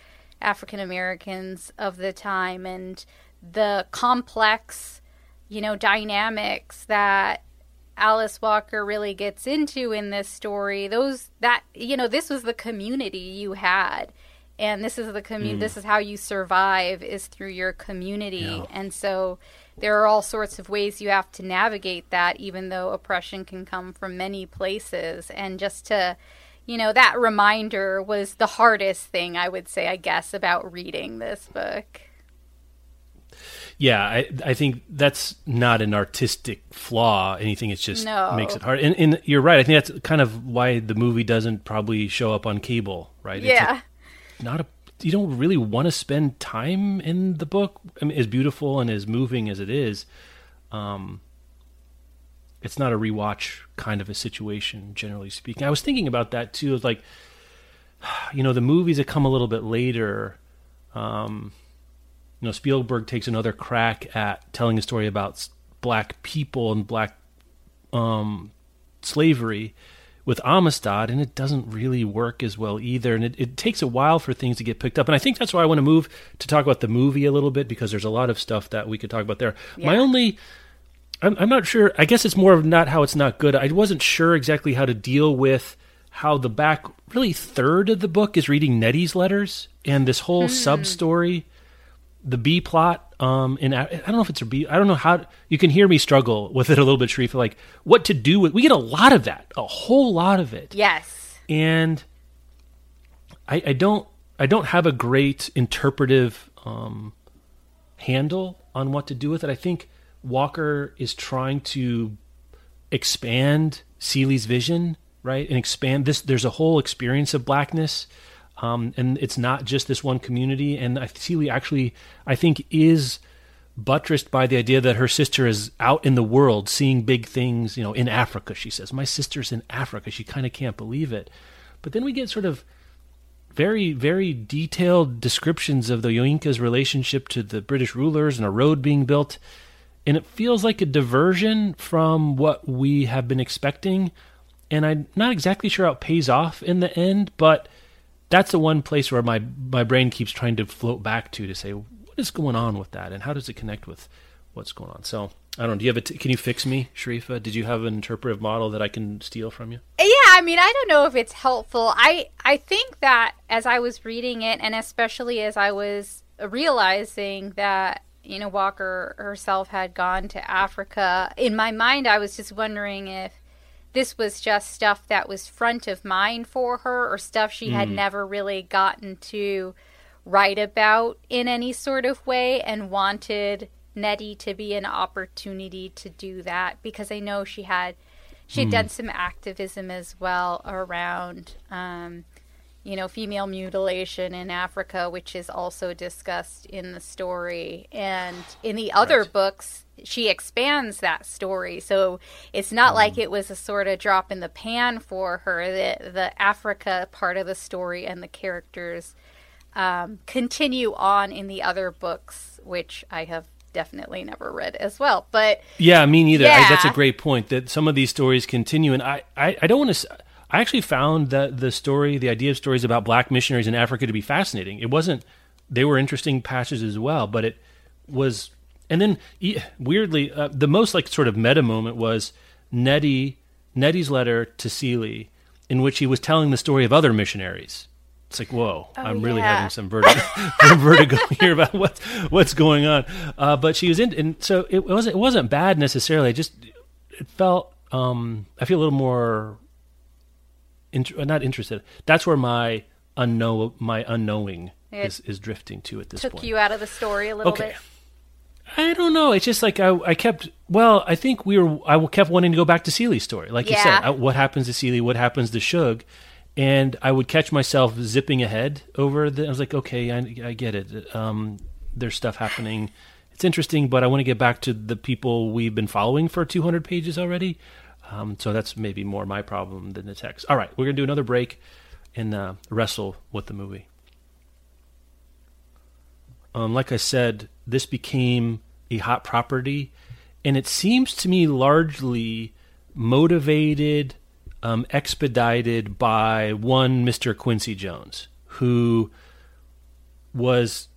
African Americans of the time and the complex, you know, dynamics that Alice Walker really gets into in this story. Those that you know, this was the community you had and this is the community mm. this is how you survive is through your community yeah. and so there are all sorts of ways you have to navigate that even though oppression can come from many places. And just to you know that reminder was the hardest thing i would say i guess about reading this book. Yeah i i think that's not an artistic flaw anything it's just no. makes it hard. And, and you're right i think that's kind of why the movie doesn't probably show up on cable right? Yeah. not a you don't really want to spend time in the book. I mean, as beautiful and as moving as it is, um, it's not a rewatch kind of a situation, generally speaking. I was thinking about that too. It's like, you know, the movies that come a little bit later. Um, you know, Spielberg takes another crack at telling a story about black people and black um, slavery, with Amistad, and it doesn't really work as well either. And it, it takes a while for things to get picked up. And I think that's why I want to move to talk about the movie a little bit because there's a lot of stuff that we could talk about there. Yeah. My only, I'm, I'm not sure. I guess it's more of not how it's not good. I wasn't sure exactly how to deal with how the back really third of the book is reading Nettie's letters and this whole mm. sub story the B plot. Um, and I, I, don't know if it's a. I don't know how you can hear me struggle with it a little bit, Sharif. Like what to do with. We get a lot of that, a whole lot of it. Yes. And I, I don't. I don't have a great interpretive um, handle on what to do with it. I think Walker is trying to expand Celie's vision, right, and expand this. There's a whole experience of blackness um, and it's not just this one community. And Celie actually, I think, is buttressed by the idea that her sister is out in the world seeing big things, you know, in Africa, she says. My sister's in Africa. She kind of can't believe it. But then we get sort of very, very detailed descriptions of the Olinka's relationship to the British rulers and a road being built. And it feels like a diversion from what we have been expecting. And I'm not exactly sure how it pays off in the end, but that's the one place where my my brain keeps trying to float back to to say what is going on with that and how does it connect with what's going on. So I don't know. Do you have a? T- can you fix me, Sharifa? Did you have an interpretive model that I can steal from you? Uh, yeah, I mean, I don't know if it's helpful. I I think that as I was reading it, and especially as I was realizing that you know Walker herself had gone to Africa, in my mind, I was just wondering if this was just stuff that was front of mind for her or stuff she mm. had never really gotten to write about in any sort of way and wanted Nettie to be an opportunity to do that because I know she had she had mm. done some activism as well around um, you know female mutilation in Africa which is also discussed in the story and in the other right. books she expands that story. So it's not mm. like it was a sort of drop in the pan for her. The the Africa part of the story and the characters um, continue on in the other books, which I have definitely never read as well. But yeah, me neither. Yeah. I, that's a great point. That some of these stories continue, and I I, I don't want to. I actually found that the story, the idea of stories about black missionaries in Africa, to be fascinating. It wasn't. They were interesting passages as well, but it was and then weirdly, uh, the most like sort of meta moment was Nettie Nettie's letter to Celie, in which he was telling the story of other missionaries. It's like, whoa, oh, I'm really yeah. having some vertigo, vertigo here about what what's going on. Uh, but she was in, and so it wasn't it wasn't bad necessarily. It just it felt um, I feel a little more int- not interested. That's where my unknow my unknowing is, is drifting to at this took point. Took you out of the story a little okay. bit. I don't know. It's just like I, I kept. Well, I think we were. I kept wanting to go back to Celie's story, like yeah. you said. Uh, what happens to Celie? What happens to Shug? And I would catch myself zipping ahead over the. I was like, okay, I, I get it. Um, there's stuff happening. It's interesting, but I want to get back to the people we've been following for 200 pages already. Um, so that's maybe more my problem than the text. All right, we're gonna do another break and uh, wrestle with the movie. Um, like I said, this became a hot property, and it seems to me largely motivated, um, expedited by one Mr. Quincy Jones, who was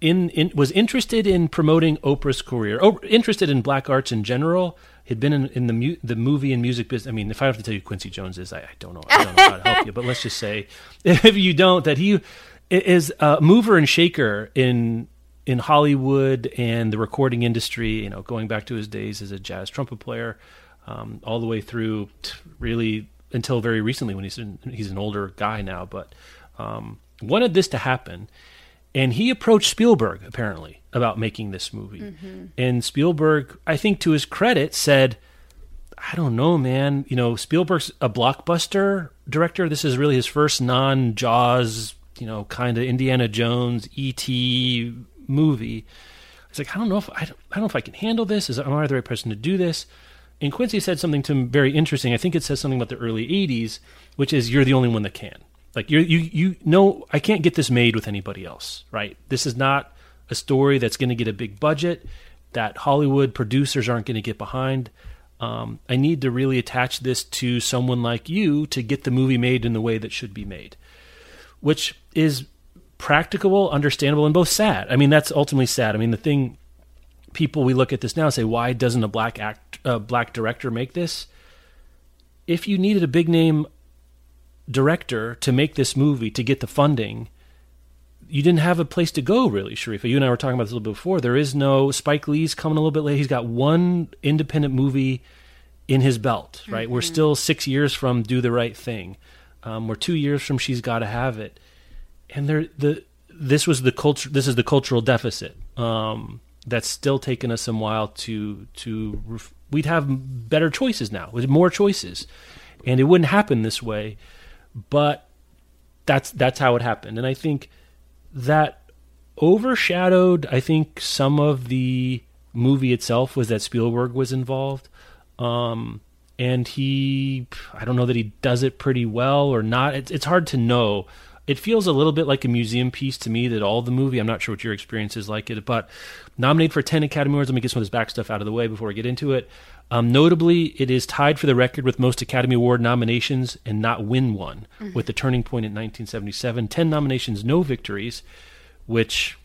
in, in was interested in promoting Oprah's career, o- interested in black arts in general. Had been in, in the mu- the movie and music business. I mean, if I have to tell you Quincy Jones is, I, I don't know. I don't know how to help you. But let's just say, if you don't, that he is a mover and shaker in in Hollywood and the recording industry. You know, going back to his days as a jazz trumpet player, um, all the way through t- really until very recently when he's in, he's an older guy now. But um, wanted this to happen, and he approached Spielberg apparently about making this movie. And Spielberg, I think to his credit, said. I don't know, man. You know, Spielberg's a blockbuster director. This is really his first non Jaws, you know, kind of Indiana Jones, E.T. movie. It's like, I don't know if I don't, I don't know if I can handle this. Is am I the right person to do this? And Quincy said something to him very interesting. I think it says something about the early '80s, which is you're the only one that can. Like you, you, you know, I can't get this made with anybody else, right? This is not a story that's going to get a big budget that Hollywood producers aren't going to get behind. Um, I need to really attach this to someone like you to get the movie made in the way that should be made, which is practicable, understandable, and both sad. I mean, that's ultimately sad. I mean, the thing people we look at this now and say, why doesn't a black act, uh, black director make this? If you needed a big name director to make this movie to get the funding, you didn't have a place to go really, Sharifa. You and I were talking about this a little bit before. There is no Spike Lee's coming a little bit late. He's got one independent movie in his belt, right? We're still six years from Do the Right Thing. Um, we're two years from She's Gotta Have It, and there the this was the culture. This is the cultural deficit um, that's still taken us some while to to. Ref- we'd have better choices now, with more choices, and it wouldn't happen this way. But that's that's how it happened, and I think that overshadowed i think some of the movie itself was that spielberg was involved um, and he i don't know that he does it pretty well or not. It's, it's hard to know. It feels a little bit like a museum piece to me that all the movie i'm not sure what your experience is like it but nominated for 10 academy awards. Let me get some of this back stuff out of the way before i get into it. Um, notably it is tied for the record with most academy award nominations and not win one with the turning point in 1977 10 nominations no victories which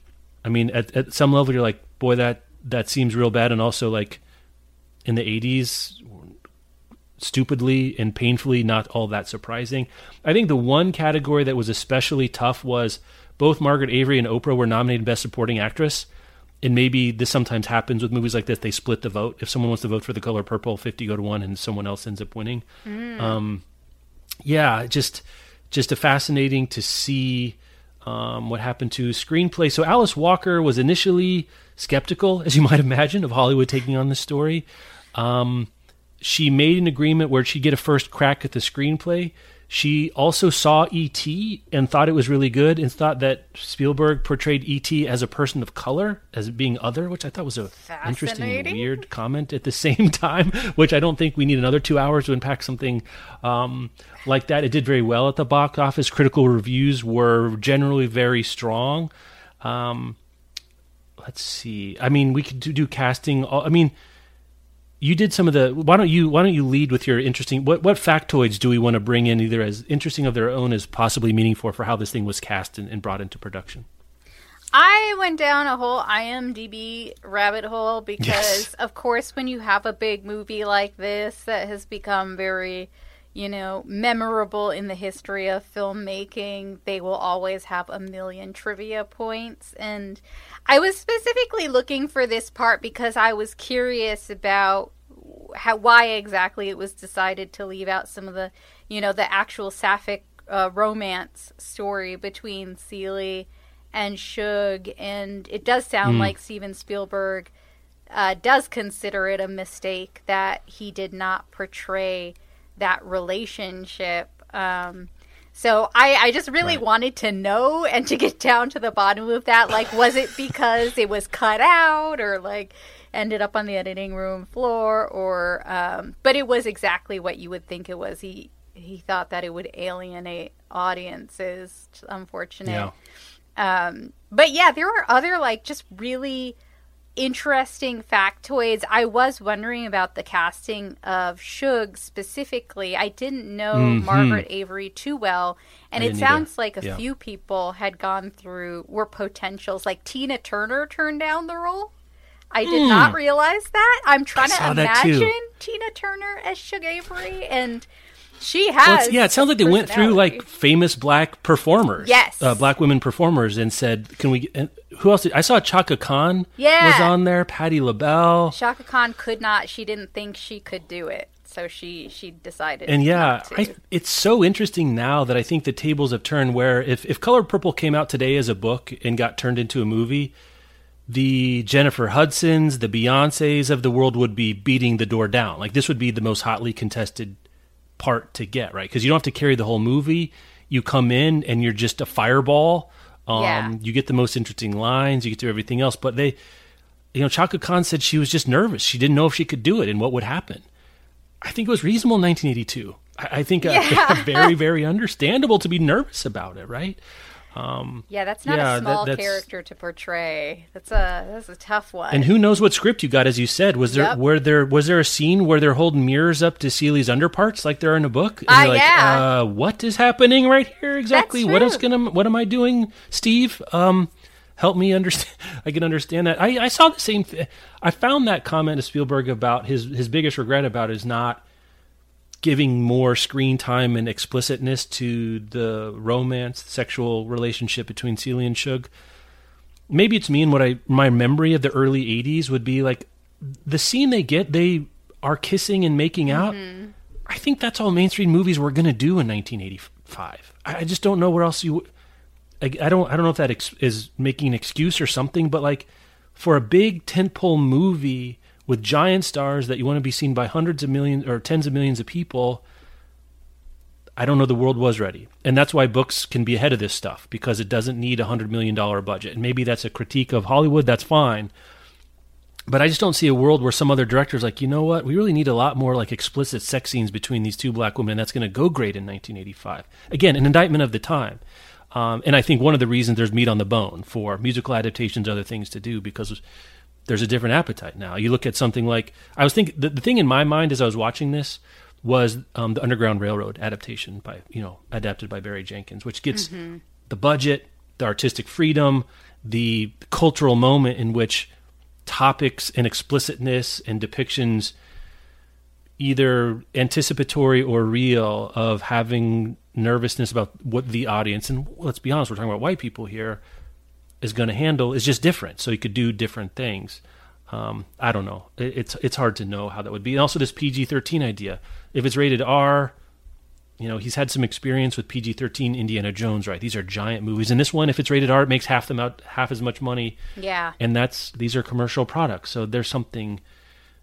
i mean at, at some level you're like boy that that seems real bad. And also like in the 80s stupidly and painfully not all that surprising. I think the one category that was especially tough was both Margaret Avery and Oprah were nominated Best Supporting Actress. And maybe this sometimes happens with movies like this. They split the vote. If someone wants to vote for The Color Purple, 50 go to one, and someone else ends up winning. Um, yeah, just just a fascinating to see um, what happened to screenplay. So Alice Walker was initially skeptical, as you might imagine, of Hollywood taking on this story. Um, she made an agreement where she'd get a first crack at the screenplay. She also saw E.T. and thought it was really good and thought that Spielberg portrayed E.T. as a person of color, as being other, which I thought was a interesting weird comment at the same time, which I don't think we need another two hours to unpack something um, like that. It did very well at the box office. Critical reviews were generally very strong. Um, let's see. I mean, we could do, do casting. I mean, you did some of the. Why don't you Why don't you lead with your interesting? What what factoids do we want to bring in, either as interesting of their own as possibly meaningful for how this thing was cast and, and brought into production? I went down a whole IMDb rabbit hole because, Yes. of course, when you have a big movie like this that has become very, you know, memorable in the history of filmmaking, they will always have a million trivia points. And I was specifically looking for this part because I was curious about how why exactly it was decided to leave out some of the, you know, the actual sapphic uh, romance story between Celie and Shug, and it does sound like Steven Spielberg uh, does consider it a mistake that he did not portray that relationship. Um, so I, I just really Right. wanted to know and to get down to the bottom of that. Like, was it because it was cut out, or like ended up on the editing room floor, or? Um, but it was exactly what you would think it was. He he thought that it would alienate audiences. It's Unfortunate. Yeah. Um, but yeah, there were other like just really interesting factoids. I was wondering about the casting of Shug specifically. I didn't know Mhm. Margaret Avery too well, and it didn't either. sounds like a Yeah. few people had gone through were potentials. Like Tina Turner turned down the role. I did not realize that. I'm trying to Hmm. saw that too. imagine Tina Turner as Shug Avery, and she has. Well, yeah, it sounds like they went through like famous black performers. Yes. uh, black women performers, and said, "Can we?" And who else? Did, I saw Chaka Khan. Yeah. was on there. Patti LaBelle. Chaka Khan could not. She didn't think she could do it, so she she decided. And yeah. I, it's so interesting now that I think the tables have turned. Where if if Color Purple came out today as a book and got turned into a movie, the Jennifer Hudsons, the Beyonces of the world would be beating the door down. Like this would be the most hotly contested part to get right because you don't have to carry the whole movie. You come in and you're just a fireball. Um, Yeah. You get the most interesting lines. You get to everything else, but they. You know, Chaka Khan said she was just nervous. She didn't know if she could do it and what would happen. I think it was reasonable in 1982. I, I think uh, very, very understandable to be nervous about it, right? Yeah, that's not yeah, a that- small that's- character to portray. That's a that's a tough one. And who knows what script you got? As you said, was there Yep. were there was there a scene where they're holding mirrors up to Celia's underparts like they're in a book? And you're like, yeah. uh, what is happening right here exactly? What is gonna what am I doing, Steve? Um, help me understand. I can understand that. I, I saw the same. thing. I found that comment of Spielberg about his his biggest regret about is not giving more screen time and explicitness to the romance, sexual relationship between Celia and Shug. Maybe it's me and what I my memory of the early '80s would be like the scene they get. They are kissing and making out. Mm-hmm. I think that's all mainstream movies were going to do in 1985. I, I just don't know where else you. I, I don't. I don't know if that ex- is making an excuse or something, but like for a big tentpole movie with giant stars that you want to be seen by hundreds of millions or tens of millions of people, I don't know the world was ready. And that's why books can be ahead of this stuff because it doesn't need a $100 million budget. And maybe that's a critique of Hollywood, that's fine. But I just don't see a world where some other director's like, you know what, we really need a lot more like explicit sex scenes between these two black women. That's going to go great in 1985. Again, an indictment of the time. Um, and I think one of the reasons there's meat on the bone for musical adaptations, other things to do, because there's a different appetite now. You look at something like I was thinking the, the thing in my mind as I was watching this was um, the Underground Railroad adaptation by you know adapted by Barry Jenkins, which gets the budget, the artistic freedom, the cultural moment in which topics and explicitness and depictions either anticipatory or real of having nervousness about what the audience and let's be honest we're talking about white people here is going to handle is just different. So you could do different things. Um, i don't know. It, it's it's hard to know how that would be. And also this pg-13 idea. If it's rated r you know he's had some experience with pg-13 indiana jones right? These are giant movies. And this one if it's rated r it makes half them out half as much money. Yeah, and that's these are commercial products. So there's something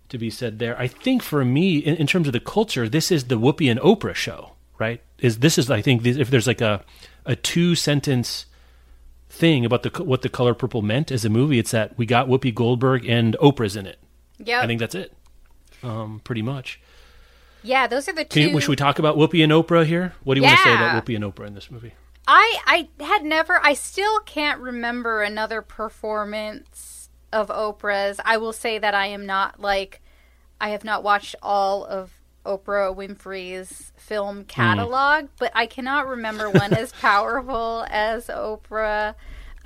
to be said there. I think for me in, in terms of the culture this is the whoopi and oprah show right? Is this is i think if there's like a a two sentence thing about the what the color purple meant as a movie it's that we got whoopi goldberg and oprah's in it yeah, i think that's it um pretty much yeah. Those are the two. you, should we talk about whoopi and oprah here what do you want to say about whoopi and oprah in this movie I I had never I still can't remember another performance of Oprah's. I will say that I am not like I have not watched all of Oprah Winfrey's film catalog, but I cannot remember one as powerful as Oprah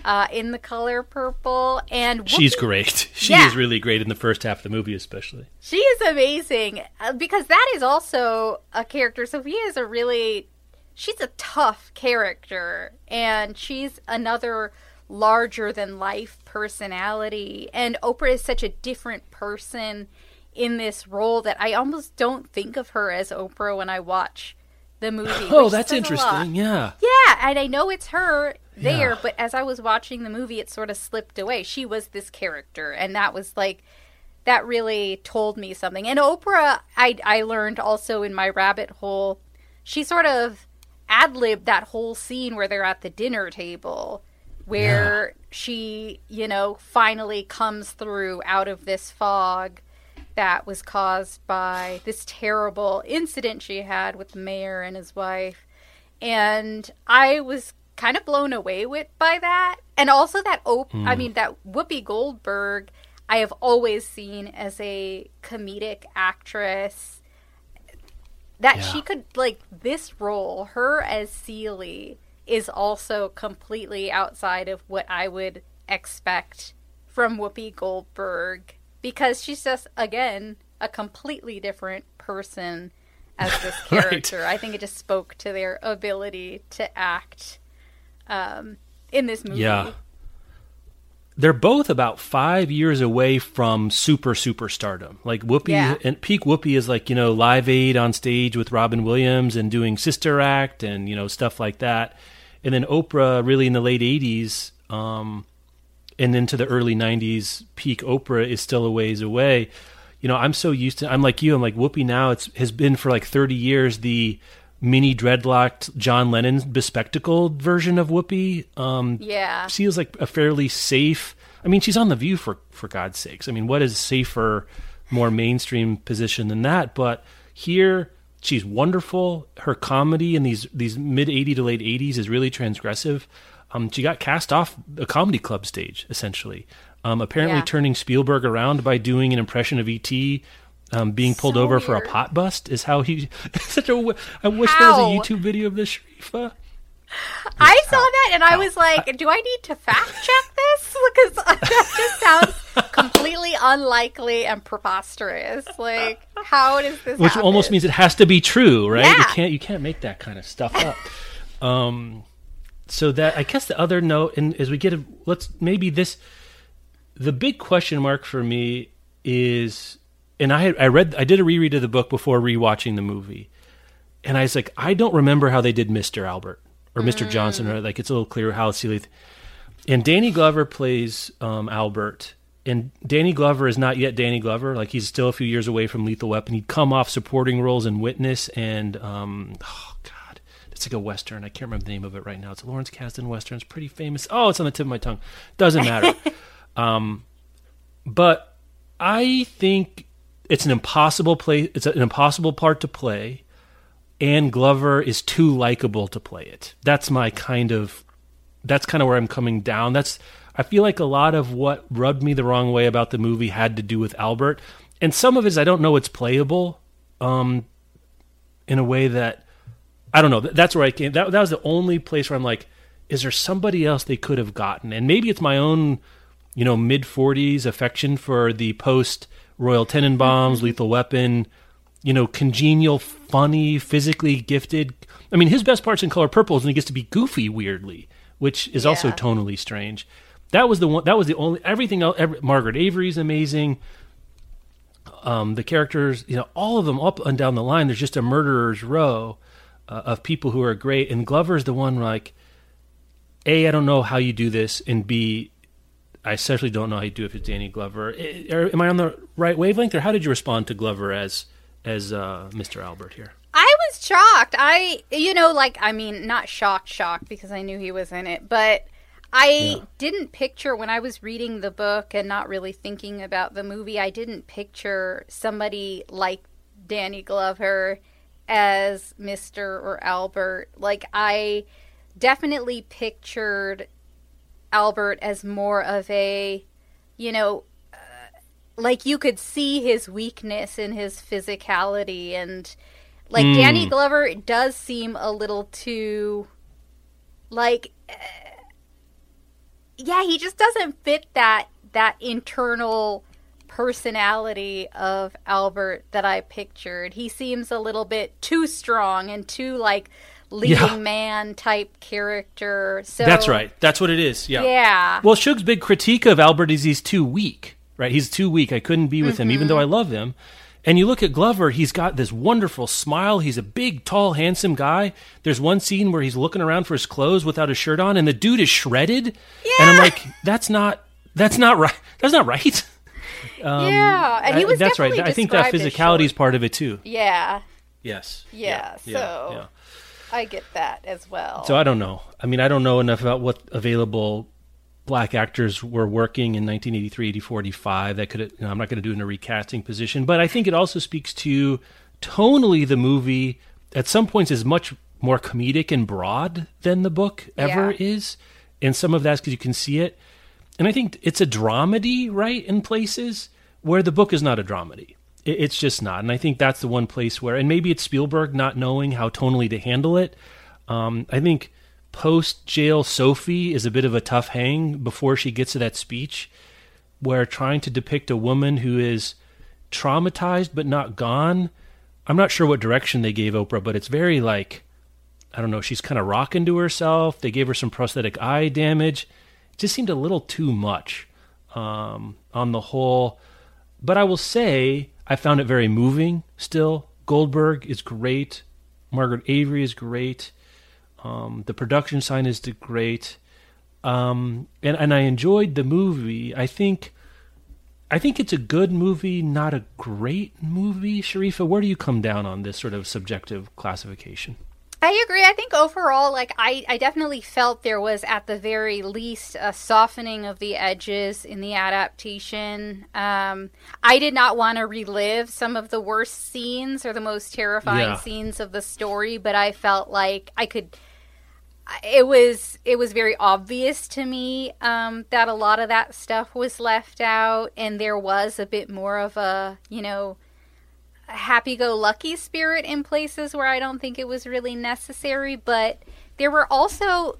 uh, in the color purple. And she's great she Yeah. is really great in the first half of the movie especially She is amazing uh, because that is also a character. Sophia is a really, she's a tough character, and she's another larger than life personality. And Oprah is such a different person in this role that I almost don't think of her as Oprah when I watch the movie. oh that's says a lot. interesting yeah Yeah, and I know it's her there, Yeah. but as I was watching the movie, it sort of slipped away. She was this character, and that was like that really told me something. And Oprah, I I learned also in my rabbit hole, she sort of ad libbed that whole scene where they're at the dinner table, where she, you know, finally comes through out of this fog that was caused by this terrible incident she had with the mayor and his wife. And I was kind of blown away with by that. And also that Op- I hmm. mean that Whoopi Goldberg, I have always seen as a comedic actress that Yeah. she could like this role, her as Celie is also completely outside of what I would expect from Whoopi Goldberg because she's just again a completely different person as this Right. character. I think it just spoke to their ability to act um, in this movie. Yeah. They're both about five years away from super superstardom. Like Whoopi Yeah. and peak Whoopi is like you know Live Aid on stage with Robin Williams and doing Sister Act and you know stuff like that. And then Oprah really in the late '80s um, and into the early '90s. Peak Oprah is still a ways away. You know, I'm so used to. I'm like you. I'm like Whoopi now. It's has been for like 30 years the mini dreadlocked John Lennon bespectacled version of Whoopi. Um, Yeah. feels like a fairly safe. I mean, she's on the View for for God's sakes. I mean, what is safer, more mainstream position than that? But here, she's wonderful. Her comedy in these these mid '80 to late '80s is really transgressive. Um, she got cast off a comedy club stage essentially. Um, apparently, Yeah. turning Spielberg around by doing an impression of ET. Um, being pulled So over for a pot bust is how he. such a. I wish there was a YouTube video of this, Sharifa. I saw that and I was like, do I need to fact check this? Because that just sounds completely unlikely and preposterous. Like, how does this which happen? almost means it has to be true, right? Yeah. You can't you can't make that kind of stuff up. um, so that I guess the other note, and as we get, a, let's maybe this, the big question mark for me is, and I I read I did a reread of the book before rewatching the movie, and I was like, I don't remember how they did Mister Albert or Mister Johnson, or like it's a little clear how Celia. And Danny Glover plays um, Albert, and Danny Glover is not yet Danny Glover. Like he's still a few years away from Lethal Weapon. He'd come off supporting roles in Witness and um, oh god, it's like a western. I can't remember the name of it right now. It's a Lawrence Kasdan western. It's pretty famous. Oh, it's on the tip of my tongue. Doesn't matter. um, but I think it's an impossible play. It's an impossible part to play, and Glover is too likable to play it. That's my kind of. That's kind of where I'm coming down. That's. I feel like a lot of what rubbed me the wrong way about the movie had to do with Albert, and some of it is I don't know it's playable, um, in a way that I don't know. That's where I came. That that was the only place where I'm like, is there somebody else they could have gotten? And maybe it's my own, you know, mid 40s affection for the post Royal Tenenbaums, Lethal Weapon, you know, congenial, funny, physically gifted. I mean, his best parts in Color Purple is when he gets to be goofy weirdly, which is also tonally strange. That was the one. That was the only. Everything else. Every, Margaret Avery's amazing. Um, the characters, you know, all of them up and down the line. There's just a murderer's row uh, of people who are great, and Glover's the one like, a, I don't know how you do this, and b, I especially don't know how you do it if it's Danny Glover. Are- Am I on the right wavelength, or how did you respond to Glover as as uh, Mr. Albert here? I was shocked. I, you know, like, I mean, not shocked, shocked because I knew he was in it, but I Yeah. didn't picture when I was reading the book and not really thinking about the movie, I didn't picture somebody like Danny Glover as Mr. or Albert. Like, I definitely pictured Albert as more of a, you know, uh, like you could see his weakness in his physicality and like Danny Glover does seem a little too like uh, yeah, he just doesn't fit that that internal personality of Albert that I pictured. He seems a little bit too strong and too like leading Yeah. man type character. So That's right. That's what it is. Yeah. Yeah. Well, Shug's big critique of Albert is he's too weak, right? He's too weak. I couldn't be with him, even though mm-hmm. I love him. And you look at Glover, he's got this wonderful smile. He's a big, tall, handsome guy. There's one scene where he's looking around for his clothes without his shirt on, and the dude is shredded. Yeah. And I'm like, that's not, that's not right. That's not right. Um, yeah, and he was. I- that's right. I think that physicality is part of it too. Yeah, Yes. Yeah, so- I get that as well. So I don't know. I mean, I don't know enough about what available black actors were working in 1983, 84, 85. That could, you know, I'm not going to do it in a recasting position, but I think it also speaks to tonally the movie at some points is much more comedic and broad than the book ever Yeah. is. And some of that's because you can see it. And I think it's a dramedy, right? In places where the book is not a dramedy, it, it's just not. And I think that's the one place where, and maybe it's Spielberg not knowing how tonally to handle it. Um, I think post jail Sophie is a bit of a tough hang before she gets to that speech, where trying to depict a woman who is traumatized but not gone. I'm not sure what direction they gave Oprah, but it's very like I don't know, she's kind of rocking to herself. They gave her some prosthetic eye damage. Just seemed a little too much um, on the whole. But I will say, I found it very moving still. Goldberg is great. Margaret Avery is great. Um, the production sign is great. Um, and, and I enjoyed the movie. I think. I think it's a good movie, not a great movie. Sharifa, where do you come down on this sort of subjective classification? I agree. I think overall, like I, I definitely felt there was at the very least a softening of the edges in the adaptation. Um, I did not want to relive some of the worst scenes or the most terrifying Yeah. scenes of the story, but I felt like I could. It was it was very obvious to me um, that a lot of that stuff was left out, and there was a bit more of a you know happy-go-lucky spirit in places where I don't think it was really necessary. But there were also,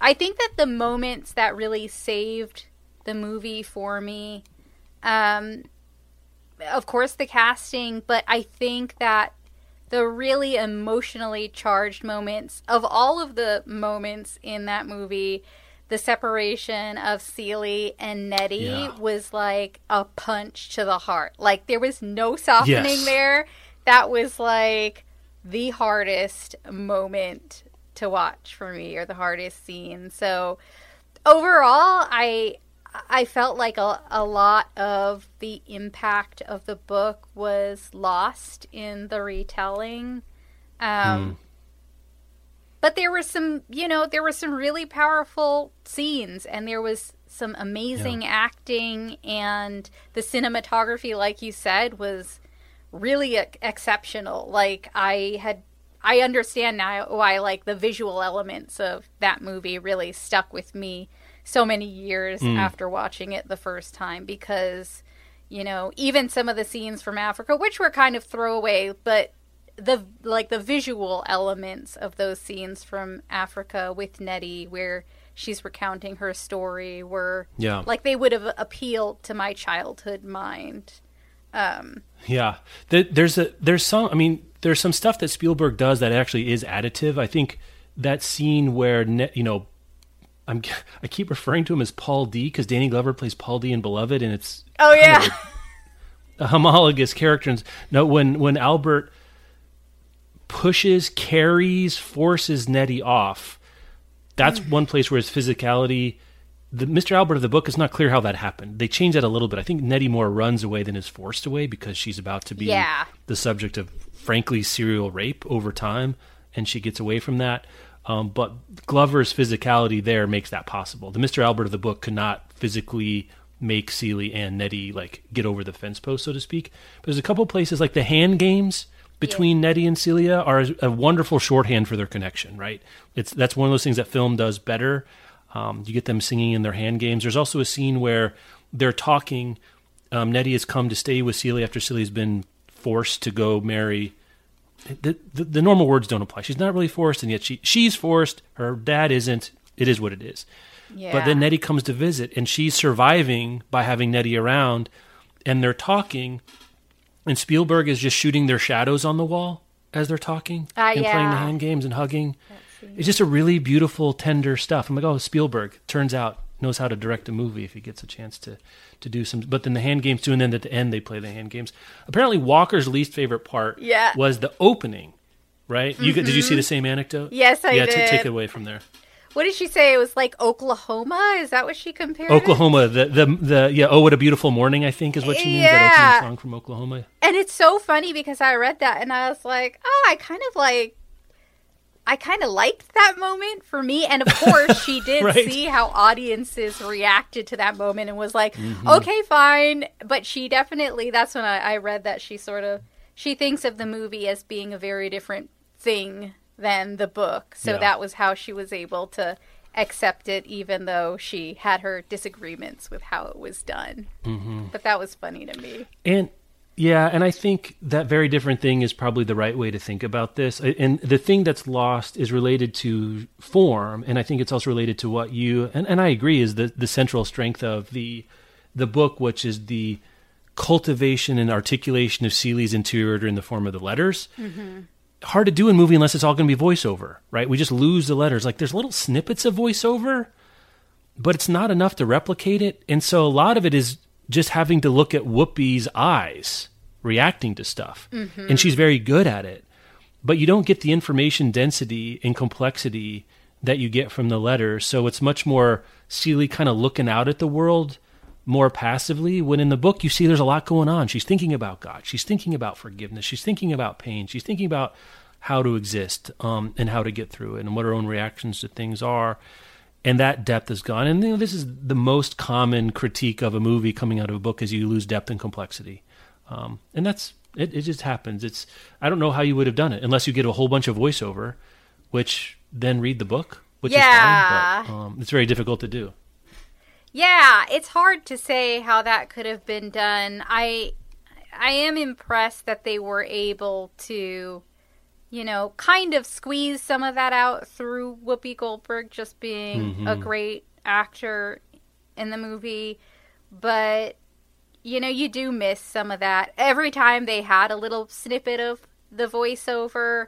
I think that the moments that really saved the movie for me, um, of course, the casting, but I think that the really emotionally charged moments of all of the moments in that movie the separation of Celie and Nettie Yeah. was like a punch to the heart. Like there was no softening Yes. there. That was like the hardest moment to watch for me or the hardest scene. So overall, I I felt like a, a lot of the impact of the book was lost in the retelling. Um, But there were some, you know, there were some really powerful scenes, and there was some amazing acting, and the cinematography, like you said, was really ex- exceptional. Like I had, I understand now why like the visual elements of that movie really stuck with me so many years mm. after watching it the first time because you know even some of the scenes from Africa, which were kind of throwaway, but the like the visual elements of those scenes from Africa with Nettie where she's recounting her story were Yeah. like they would have appealed to my childhood mind. Um, Yeah, There- there's a there's some. I mean, there's some stuff that Spielberg does that actually is additive. I think that scene where ne- you know, I'm I keep referring to him as Paul D because Danny Glover plays Paul D in Beloved, and it's oh yeah, a homologous character. And No, when when Albert pushes, carries, forces Nettie off, that's one place where his physicality. The Mr. Albert of the book is not clear how that happened. They changed that a little bit. I think Nettie more runs away than is forced away because she's about to be Yeah. the subject of, frankly, serial rape over time, and she gets away from that. Um, but Glover's physicality there makes that possible. The Mr. Albert of the book could not physically make Celie and Nettie like get over the fence post, so to speak. But there's a couple places like the hand games between Nettie and Celie are a wonderful shorthand for their connection. Right? It's that's one of those things that film does better. Um, you get them singing in their hand games. There's also a scene where they're talking. Um, Nettie has come to stay with Celie after Celie's been forced to go marry the, the the normal words don't apply. She's not really forced, and yet she she's forced. Her dad isn't. It is what it is. yeah. But then Nettie comes to visit, and she's surviving by having Nettie around, and they're talking, and Spielberg is just shooting their shadows on the wall as they're talking Ah, and playing the hand games and hugging. It's just a really beautiful, tender stuff. I'm like, oh, Spielberg turns out knows how to direct a movie if he gets a chance to to do some. But then the hand games too, and then at the end they play the hand games. Apparently, Walker's least favorite part Yeah. Mm-hmm. was the opening. Right? You did you see the same anecdote? Yes, I did. yeah, t- take it away from there. What did she say? It was like Oklahoma. Is that what she compared? Oklahoma, the the the yeah. Oh, what a beautiful morning! I think is what she means. That Yeah. opening song from Oklahoma. And it's so funny because I read that and I was like, oh, I kind of like, I kind of liked that moment for me. And of course, she did Right. see how audiences reacted to that moment and was like, Mm-hmm. okay, fine. But she definitely, that's when I, I read that she sort of, she thinks of the movie as being a very different thing than the book. So Yeah. that was how she was able to accept it, even though she had her disagreements with how it was done. Mm-hmm. But that was funny to me. And yeah, and I think that very different thing is probably the right way to think about this. And the thing that's lost is related to form, and I think it's also related to what you and, and I agree is the the central strength of the the book, which is the cultivation and articulation of Celie's interior in the form of the letters. Mm-hmm. Hard to do in movie unless it's all going to be voiceover, right? We just lose the letters. Like there's little snippets of voiceover, but it's not enough to replicate it. And so a lot of it is just having to look at Whoopi's eyes reacting to stuff. Mm-hmm. And she's very good at it. But you don't get the information density and complexity that you get from the letters. So it's much more Celie kind of looking out at the world more passively when in the book you see there's a lot going on. She's thinking about God. She's thinking about forgiveness. She's thinking about pain. She's thinking about how to exist um, and how to get through it and what her own reactions to things are. And that depth is gone. And you know, this is the most common critique of a movie coming out of a book is you lose depth and complexity. Um, and that's it, it just happens. It's I don't know how you would have done it unless you get a whole bunch of voiceover, which then read the book, which yeah. is fine, but um, it's very difficult to do. Yeah, it's hard to say how that could have been done. I I am impressed that they were able to you know, kind of squeeze some of that out through Whoopi Goldberg just being mm-hmm. a great actor in the movie, but you know, you do miss some of that. Every time they had a little snippet of the voiceover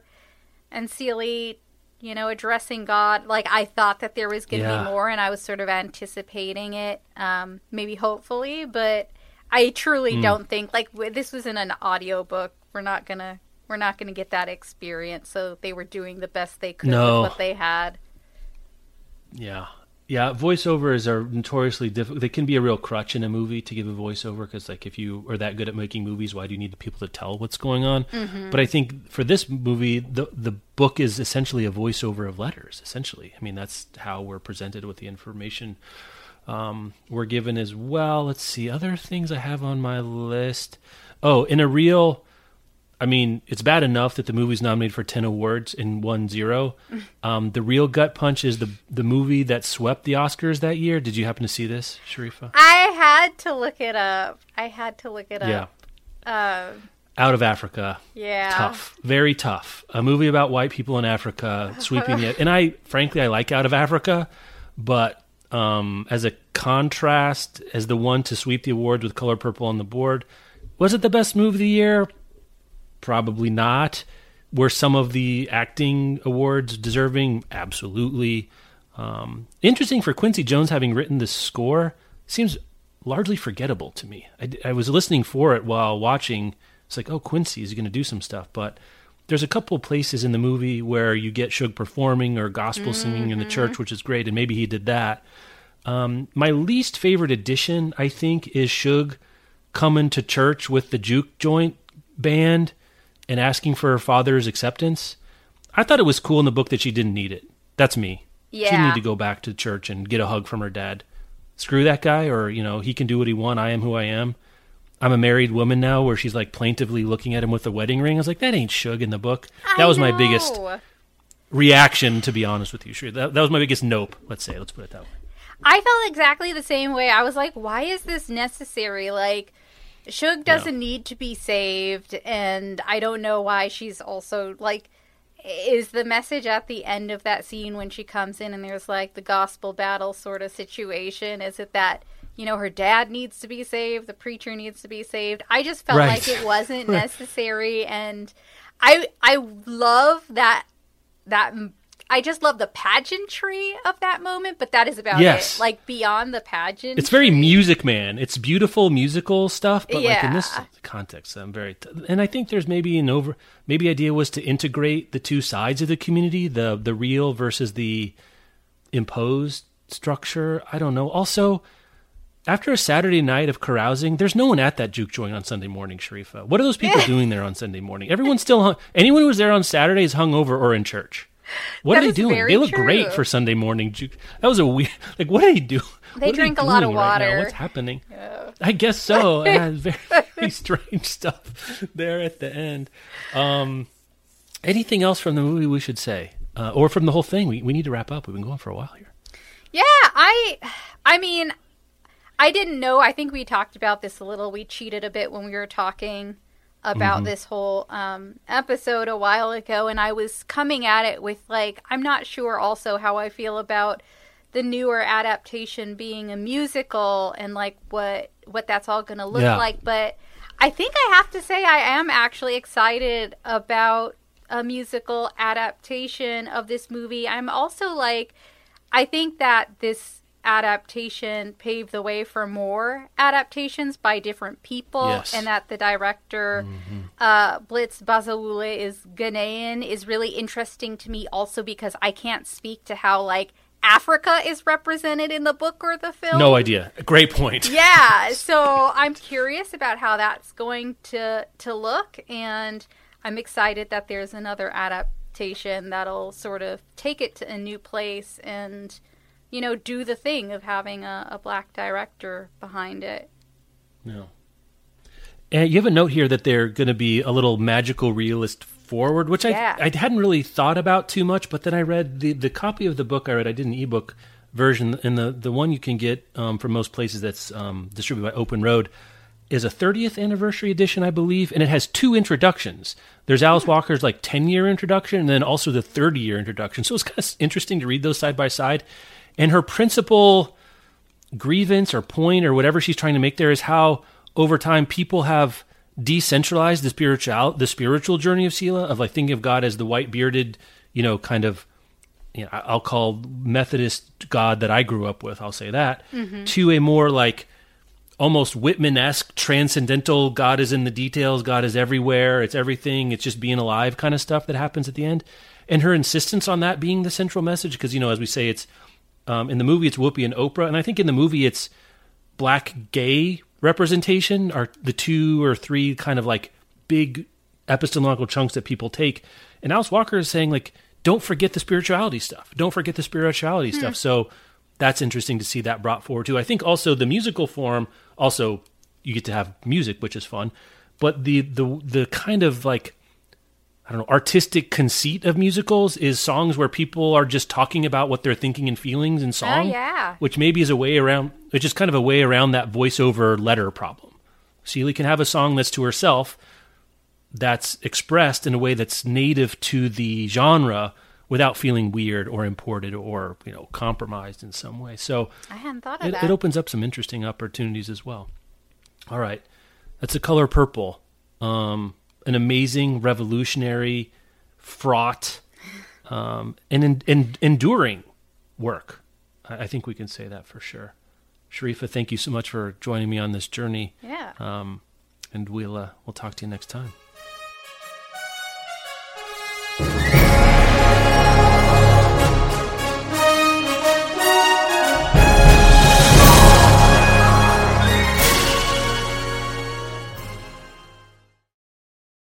and Celie you know, addressing God. Like I thought that there was going to yeah. be more, and I was sort of anticipating it, um, maybe hopefully, but I truly mm. don't think like this was in an audio book. We're not gonna we're not gonna get that experience. So they were doing the best they could no. with what they had. Yeah, yeah, voiceovers are notoriously difficult. They can be a real crutch in a movie to give a voiceover because, like, if you are that good at making movies, why do you need the people to tell what's going on? Mm-hmm. But I think for this movie, the the book is essentially a voiceover of letters. Essentially, I mean, that's how we're presented with the information um, we're given as well. Let's see other things I have on my list. Oh, in a real I mean, it's bad enough that the movie's nominated for 10 awards and won zero. Um, the real gut punch is the the movie that swept the Oscars that year. Did you happen to see this, Sharifa? I had to look it up. I had to look it up. Yeah. Uh, Out of Africa. Yeah. Tough. Very tough. A movie about white people in Africa sweeping it. And I, frankly, I like Out of Africa, but um, as a contrast, as the one to sweep the awards with Color Purple on the board, was it the best movie of the year? Probably not. Were some of the acting awards deserving? Absolutely. Um, interesting for Quincy Jones having written the score seems largely forgettable to me. I, I was listening for it while watching. It's like, oh, Quincy is going to do some stuff, but there's a couple places in the movie where you get Shug performing or gospel mm-hmm. singing in the church, which is great, and maybe he did that. Um, my least favorite addition, I think, is Shug coming to church with the juke joint band and asking for her father's acceptance. I thought it was cool in the book that she didn't need it. That's me. Yeah. She need to go back to church and get a hug from her dad. Screw that guy, or, you know, he can do what he want. I am who I am. I'm a married woman now where she's like plaintively looking at him with a wedding ring. I was like, that ain't Shug in the book. That I was know. my biggest reaction, to be honest with you. Sure. That, that was my biggest nope, let's say. Let's put it that way. I felt exactly the same way. I was like, why is this necessary? Like, Shug doesn't need to be saved, and I don't know why she's also like. Is the message at the end of that scene when she comes in and there's like the gospel battle sort of situation? Is it that you know her dad needs to be saved, the preacher needs to be saved? I just felt right. like it wasn't necessary, and I I love that that I just love the pageantry of that moment, but that is about yes. it. Like beyond the pageant, it's very Music Man. It's beautiful musical stuff, but yeah. like in this context, I'm very. And I think there's maybe an over. Maybe idea was to integrate the two sides of the community, the the real versus the imposed structure. I don't know. Also, after a Saturday night of carousing, there's no one at that juke joint on Sunday morning, Sharifa. What are those people doing there on Sunday morning? Everyone's still hung. Anyone who was there on Saturday is hungover or in church. What that are they doing? They look true. great for Sunday morning. That was a weird. Like, what are they do? They drink a lot of water. Right What's happening? Yeah. I guess so. very, very strange stuff there at the end. Um, anything else from the movie we should say, uh, or from the whole thing? We we need to wrap up. We've been going for a while here. Yeah, I I mean, I didn't know. I think we talked about this a little. We cheated a bit when we were talking about this whole um, episode a while ago, and I was coming at it with like, I'm not sure also how I feel about the newer adaptation being a musical and like what what that's all going to look Yeah. like, but I think I have to say I am actually excited about a musical adaptation of this movie. I'm also like I think that this adaptation paved the way for more adaptations by different people Yes. and that the director uh, Blitz Bazawule is Ghanaian is really interesting to me also because I can't speak to how like Africa is represented in the book or the film. No idea. Great point. Yeah, so I'm curious about how that's going to to look, and I'm excited that there's another adaptation that'll sort of take it to a new place and, you know, do the thing of having a, a black director behind it. No. And you have a note here that they're going to be a little magical realist forward, which Yeah. I I hadn't really thought about too much. But then I read the the copy of the book I read. I did an ebook version, and the the one you can get um, from most places that's um, distributed by Open Road is a 30th anniversary edition, I believe, and it has two introductions. There's Alice Walker's like 10 year introduction, and then also the 30 year introduction. So it's kind of interesting to read those side by side. And her principal grievance or point or whatever she's trying to make there is how over time people have decentralized the spiritual the spiritual journey of Celie of like thinking of God as the white bearded, you know, kind of you know, I'll call Methodist God that I grew up with, I'll say that, mm-hmm. to a more like almost Whitman esque transcendental God is in the details, God is everywhere, it's everything, it's just being alive kind of stuff that happens at the end. And her insistence on that being the central message, because you know, as we say, it's um, in the movie it's Whoopi and Oprah, and I think in the movie it's black gay representation are the two or three kind of like big epistemological chunks that people take. And Alice Walker is saying like, don't forget the spirituality stuff. Don't forget the spirituality stuff. So that's interesting to see that brought forward too. I think also the musical form also you get to have music, which is fun, but the the the kind of like I don't know artistic conceit of musicals is songs where people are just talking about what they're thinking and feelings in song, yeah. which maybe is a way around, which is kind of a way around that voiceover letter problem. Celie can have a song that's to herself that's expressed in a way that's native to the genre without feeling weird or imported or you know compromised in some way. So I hadn't thought of it, that. it opens up some interesting opportunities as well. All right, that's the color purple. Um, an amazing, revolutionary, fraught, um, and, en- and enduring work. I, I think we can say that for sure. Sharifa, thank you so much for joining me on this journey, yeah. um, and we'll uh, we'll talk to you next time.